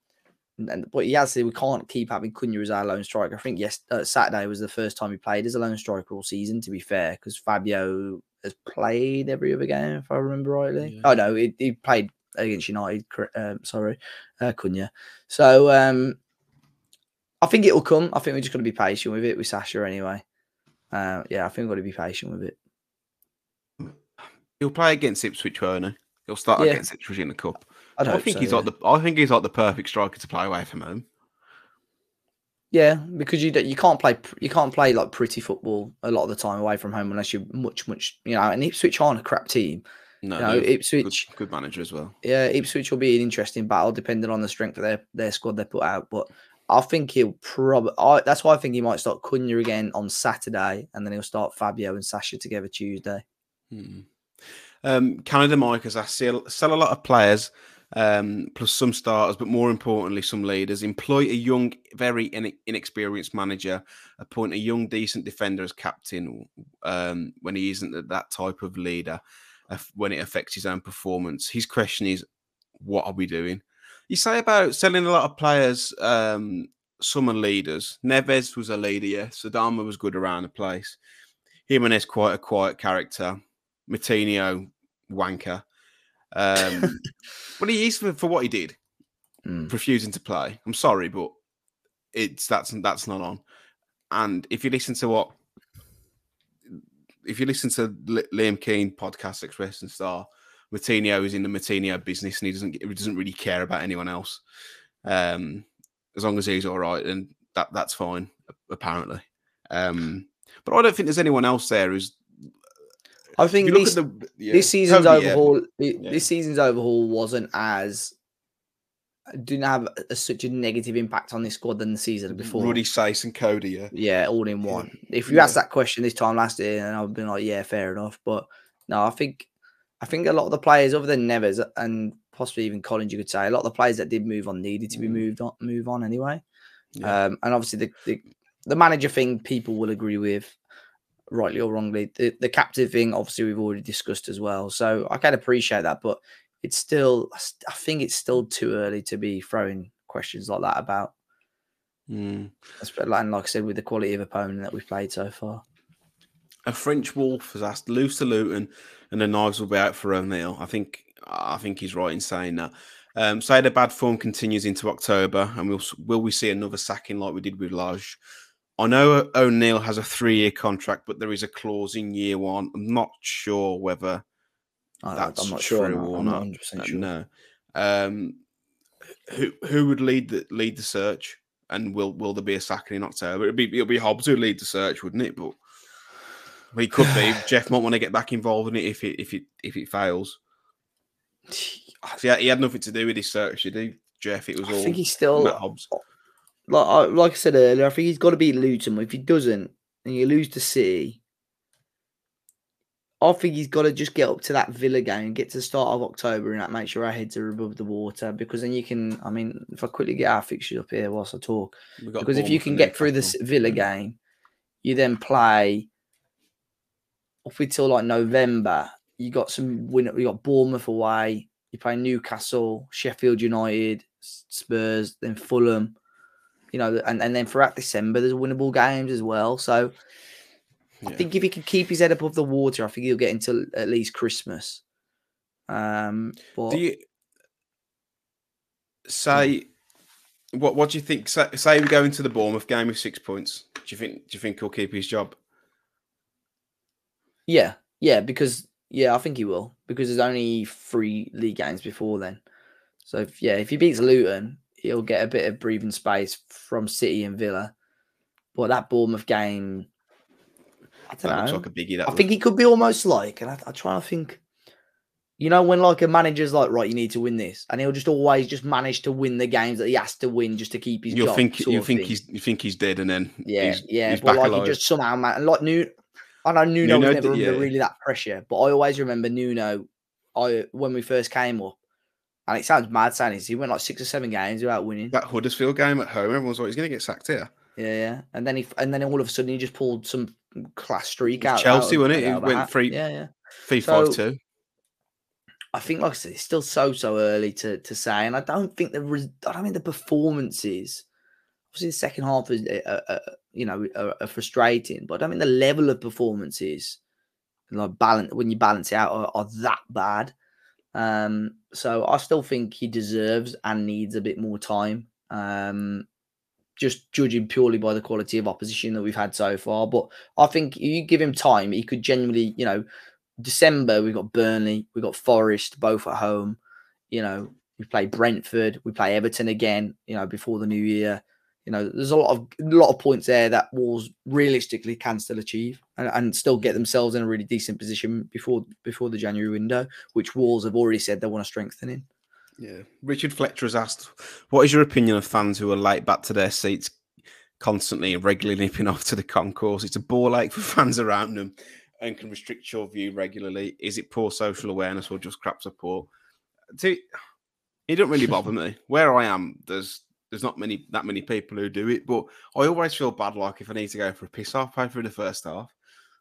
and but he has said we can't keep having Cunha as our lone striker. I think yes, uh, Saturday was the first time he played as a lone striker all season. To be fair, because Fabio has played every other game, if I remember rightly. Yeah. Oh no, he, he, played against United. Um, sorry, uh, Cunha. So um, I think it will come. I think we're just going to be patient with it with Sasha anyway. Uh, yeah, I think we've got to be patient with it. He'll play against Ipswich, won't he? He'll start yeah. against Ipswich in the cup. I, I think so, he's yeah. like the. I think he's like the perfect striker to play away from home. Yeah, because you you can't play you can't play like pretty football a lot of the time away from home unless you're much much you know. And Ipswich aren't a crap team. No, you know, Ipswich good, good, manager as well. Yeah, Ipswich will be an interesting battle depending on the strength of their their squad they put out. But I think he'll probably. That's why I think he might start Cunha again on Saturday, and then he'll start Fabio and Sasha together Tuesday. Hmm. Um, Canada Mike has asked sell, sell a lot of players, um, plus some starters, but more importantly, some leaders. Employ a young, very in- inexperienced manager. Appoint a young, decent defender as captain um, when he isn't that type of leader. When it affects his own performance, his question is, "What are we doing?" You say about selling a lot of players, um, some are leaders. Neves was a leader, yes. Adama was good around the place. Jimenez quite a quiet character. Moutinho, wanker. Um, but he is for, for what he did, mm. refusing to play. I'm sorry, but it's that's that's not on. And if you listen to what, if you listen to Liam Keen podcast Express and Star, Moutinho is in the Moutinho business and he doesn't he doesn't really care about anyone else. Um, as long as he's all right, and that that's fine apparently. Um, but I don't think there's anyone else there who's. I think this, the, yeah, this season's overhaul. Yeah. This season's overhaul wasn't as didn't have a, such a negative impact on this squad than the season before. Rudi Saiss and Coady, yeah, yeah, all in one. If you yeah. asked that question this time last year, and I've been like, yeah, fair enough. But no, I think I think a lot of the players, other than Neves and possibly even Collins, you could say a lot of the players that did move on needed to be mm. moved on, move on anyway. Yeah. Um, and obviously the, the, the manager thing, people will agree with, rightly or wrongly. The the captain thing, obviously, we've already discussed as well. So I can appreciate that, but it's still, I think it's still too early to be throwing questions like that about. Mm. And like I said, with the quality of opponent that we've played so far. A French Wolf has asked Lose to Luton and the knives will be out for O'Neill. I think I think he's right in saying that. Um, say the bad form continues into October, and we'll will we see another sacking like we did with Lage? I know O'Neill has a three-year contract, but there is a clause in year one. I'm not sure whether that's I'm not true sure, or not. not sure. No. Um, who who would lead the lead the search? And will will there be a sacking in October? It'll be it'll be Hobbs who lead the search, wouldn't it? But he could be. Jeff might want to get back involved in it if it if it if it fails. Yeah, he had nothing to do with his search, did he, Jeff? It was I all. I think he's still. Matt Hobbs. Like like I said earlier, I think he's got to beat Luton. If he doesn't, and you lose to City, I think he's got to just get up to that Villa game, get to the start of October, and that make sure our heads are above the water. Because then you can, I mean, if I quickly get our fixtures up here whilst I talk, because if you can get through this Villa game, you then play up until like November, you got some win. You got Bournemouth away. You play Newcastle, Sheffield United, Spurs, then Fulham. You know, and, and then throughout December, there's winnable games as well. So yeah. I think if he can keep his head above the water, I think he'll get into at least Christmas. Um, but do you say what? What do you think? Say, say we go into the Bournemouth game with six points. Do you think? Do you think he'll keep his job? Yeah, yeah, because yeah, I think he will because there's only three league games before then. So if, yeah, if he beats Luton, he'll get a bit of breathing space from City and Villa. But that Bournemouth game, I don't that know. Like a biggie, I think he could be almost like, and I, I try to think. You know, when like a manager's like, right, you need to win this, and he'll just always just manage to win the games that he has to win just to keep his You'll job. Think, you think he's you think he's dead, and then yeah, yeah, he's but like alive. he just somehow man, like New I know Nuno, Nuno was never did, under yeah. really that pressure, but I always remember Nuno. I when we first came up, and it sounds mad saying this, he went like six or seven games without winning. That Huddersfield game at home, everyone's like, he's going to get sacked here. Yeah, yeah, and then he and then all of a sudden he just pulled some class streak out. Chelsea, out, wasn't it? He went three, yeah, yeah, three so, five two. I think, like I said, it's still so so early to to say, and I don't think the I don't mean the performances obviously the second half is uh, uh, you know are, are, frustrating, but I mean the level of performances like balance when you balance it out are, are that bad. Um, so I still think he deserves and needs a bit more time. Um, just judging purely by the quality of opposition that we've had so far. But I think you give him time, he could genuinely, you know, December we've got Burnley, we've got Forest both at home. You know, we play Brentford, we play Everton again, you know, before the new year you know, there's a lot of a lot of points there that Wolves realistically can still achieve and, and, still get themselves in a really decent position before before the January window, which Wolves have already said they want to strengthen in. Yeah. Richard Fletcher has asked, "What is your opinion of fans who are late back to their seats, constantly and regularly nipping off to the concourse? It's a ball ache for fans around them, and can restrict your view regularly. Is it poor social awareness or just crap support?" See, it don't really bother me. Where I am, there's there's not many that many people who do it, but I always feel bad. Like if I need to go for a piss off, pay for the first half,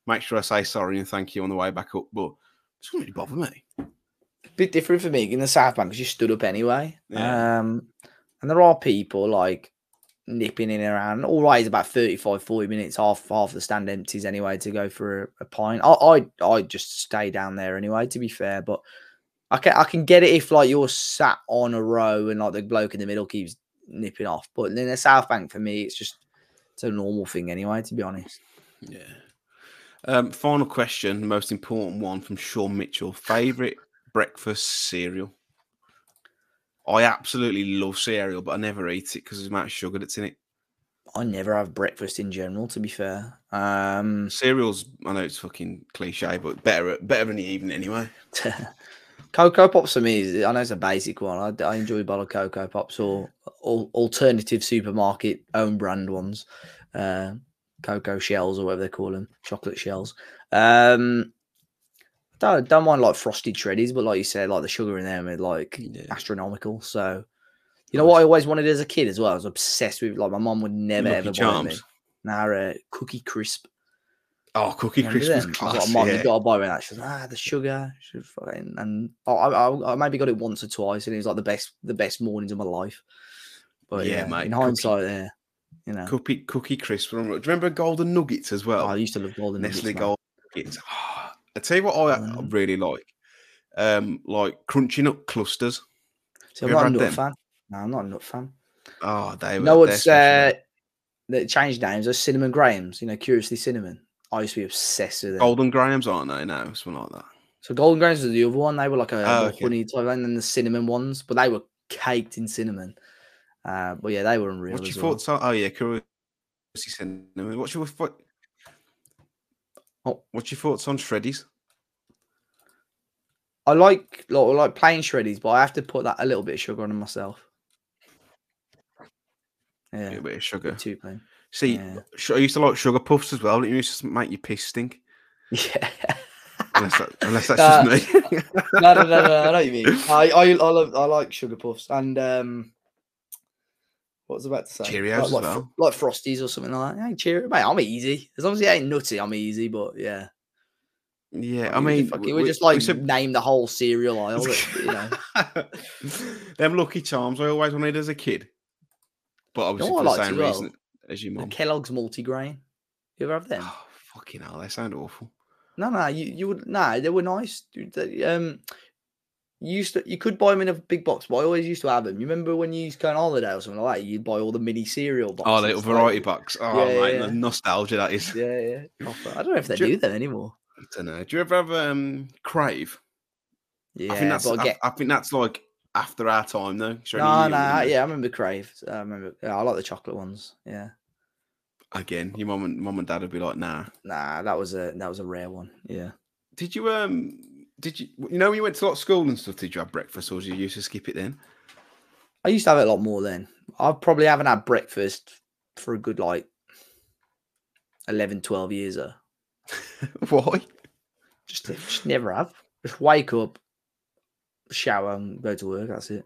make sure I say sorry and thank you on the way back up. But it doesn't really bother me. A Bit different for me in the South Bank because you stood up anyway. Yeah. Um, and there are people like nipping in and around. Always about 35, 40 minutes, half half the stand empties anyway to go for a, a pint. I, I I just stay down there anyway. To be fair, but I can I can get it if like you're sat on a row and like the bloke in the middle keeps nipping off. But in the South Bank for me, it's just it's a normal thing anyway. To be honest. Yeah. Um, final question, the most important one from Sean Mitchell. Favorite breakfast cereal? I absolutely love cereal, but I never eat it because of the amount of sugar that's in it. I never have breakfast in general. To be fair, um, Cereals, I know it's fucking cliche, but better better in the evening anyway. Cocoa Pops for me, is, I know it's a basic one. I, I enjoy a bottle of Cocoa Pops or, or alternative supermarket own brand ones, uh, cocoa shells or whatever they call them, chocolate shells. Um, don't don't mind like frosted shreddies, but like you said, like the sugar in them is like Yeah. astronomical. So, you know what I always wanted as a kid as well. I was obsessed with like my mom would never Lucky ever buy me. Charms. Now, uh, cookie crisp. Oh, Cookie Remember Crisp was them? I was class. Mom, yeah. you got to buy me that. She was like, ah, the sugar. She was fucking, and I, I, I maybe got it once or twice, and it was like the best, the best mornings of my life. But Yeah, yeah, mate, in cookie- hindsight, there, you know, Cookie Cookie Crisp. Do you remember Golden Nuggets as well? I used to love golden nuggets. Nestle man. Gold Nuggets. I tell you what, I, Mm. really like, um, like crunching up clusters. So I'm not a nut them? fan. No, I'm not a nut fan. Oh, they were. know they're uh, that changed names? Those cinnamon grahams. You know, curiously cinnamon. I used to be obsessed with them. Golden Grahams, aren't they? No, something like that. So golden grahams was the other one. They were like a Oh, okay. honey type, and then the cinnamon ones, but they were caked in cinnamon. Uh, but yeah, they were unreal. What's your well. thoughts on? Oh yeah, cinnamon. What's your what? Oh. What's your thoughts on shreddies? I like like, I like plain shreddies, but I have to put that a little bit of sugar on them myself. Yeah, A little bit of sugar. too plain. See, Yeah. I used to like sugar puffs as well. It used to make your piss stink. Yeah. Unless, that, unless that's Uh, just me. no, no, no, no, I know what you mean. I, I, I, love, I like sugar puffs and um, what was I about to say? Cheerios like, as like, well. like frosties or something like that. Hey, Cheerio, mate. I'm easy as long as it ain't nutty. I'm easy, but yeah. yeah, I mean, we, we just like we name the whole cereal aisle. that, you know, them Lucky Charms I always wanted as a kid, but obviously what for I the same reason. well? As your the mum. Kellogg's multigrain. You ever have them? Oh, fucking hell, they sound awful. No, no, you, you would no, they were nice. um, you used to you could buy them in a big box, but I always used to have them. You remember when you used to go on holiday or something like that? You'd buy all the mini cereal boxes. Oh, little like- variety box. Oh, Yeah, mate, yeah. the nostalgia that is. Yeah, yeah. I don't know if they Do you- do them anymore. I don't know. Do you ever have um crave? Yeah, I think that's. I I, get I think that's like after our time though. No, no, yeah, I remember Crave. I remember. Yeah, I like the chocolate ones. Yeah, Again, your mum and mum and dad would be like, "Nah." nah, that was a that was a rare one. Yeah, Did you um? Did you you know when you went to like school and stuff? Did you have breakfast or did you used to skip it then? I used to have it a lot more then. I probably haven't had breakfast for a good like 11, 12 years. Though. Why? Just, just never have. Just wake up, shower, and go to work. That's it.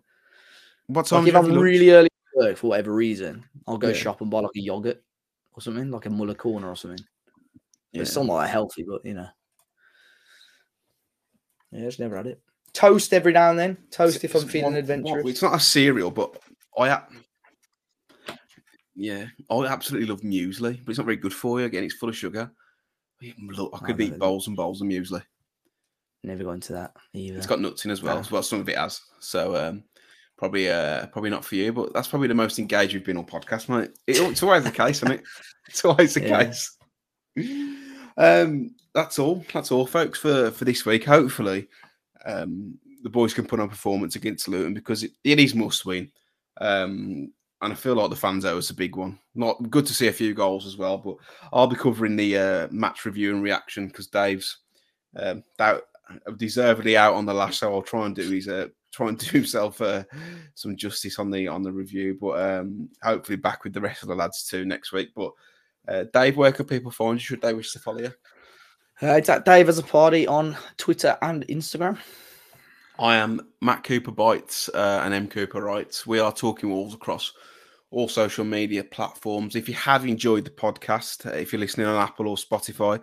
What time? Like if I'm really early work for whatever reason, I'll go Yeah. shop and buy like a yogurt or something, like a Muller corner or something. Yeah. It's still not healthy, but you know. Yeah, just never had it. Toast every now and then. Toast if I'm feeling one- one- adventurous. It's not a cereal, but I. Yeah, I absolutely love muesli, but it's not very good for you. Again, it's full of sugar. I I I could know eat bowls and bowls of muesli. Never got into that either. It's got nuts in as well. Yeah. Well, some of it has. So um, probably uh, probably not for you, but that's probably the most engaged we've been on podcast, mate. It- it's always the case, isn't it? It's always the Yeah. case. Um, that's all. That's all, folks, for for this week. Hopefully, um, the boys can put on a performance against Luton because it, it is must win. Um, and I feel like the fans owe us a big one. Not good to see a few goals as well, but I'll be covering the uh, match review and reaction because Dave's um, that deservedly out on the lash, so I'll try and do his uh, try and do himself uh, some justice on the on the review. But um, hopefully back with the rest of the lads too next week. But uh, Dave, where can people find you? Should they wish to follow you? Uh, it's at Dave as a party on Twitter and Instagram. I am Matt Cooper Bites uh, and M Cooper Writes. We are Talking Wolves across all social media platforms. If you have enjoyed the podcast, uh, if you're listening on Apple or Spotify,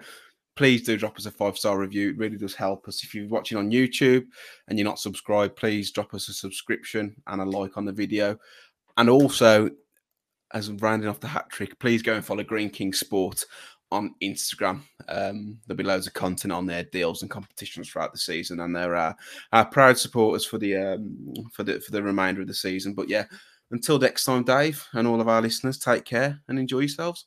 please do drop us a five star review. It really does help us. If you're watching on YouTube and you're not subscribed, please drop us a subscription and a like on the video. And also, as I'm rounding off the hat trick, please go and follow Greene King Sport on Instagram. Um, there'll be loads of content on their deals and competitions throughout the season, and they're uh, our proud supporters for the um, for the for the remainder of the season. But yeah, until next time, Dave, and all of our listeners, take care and enjoy yourselves.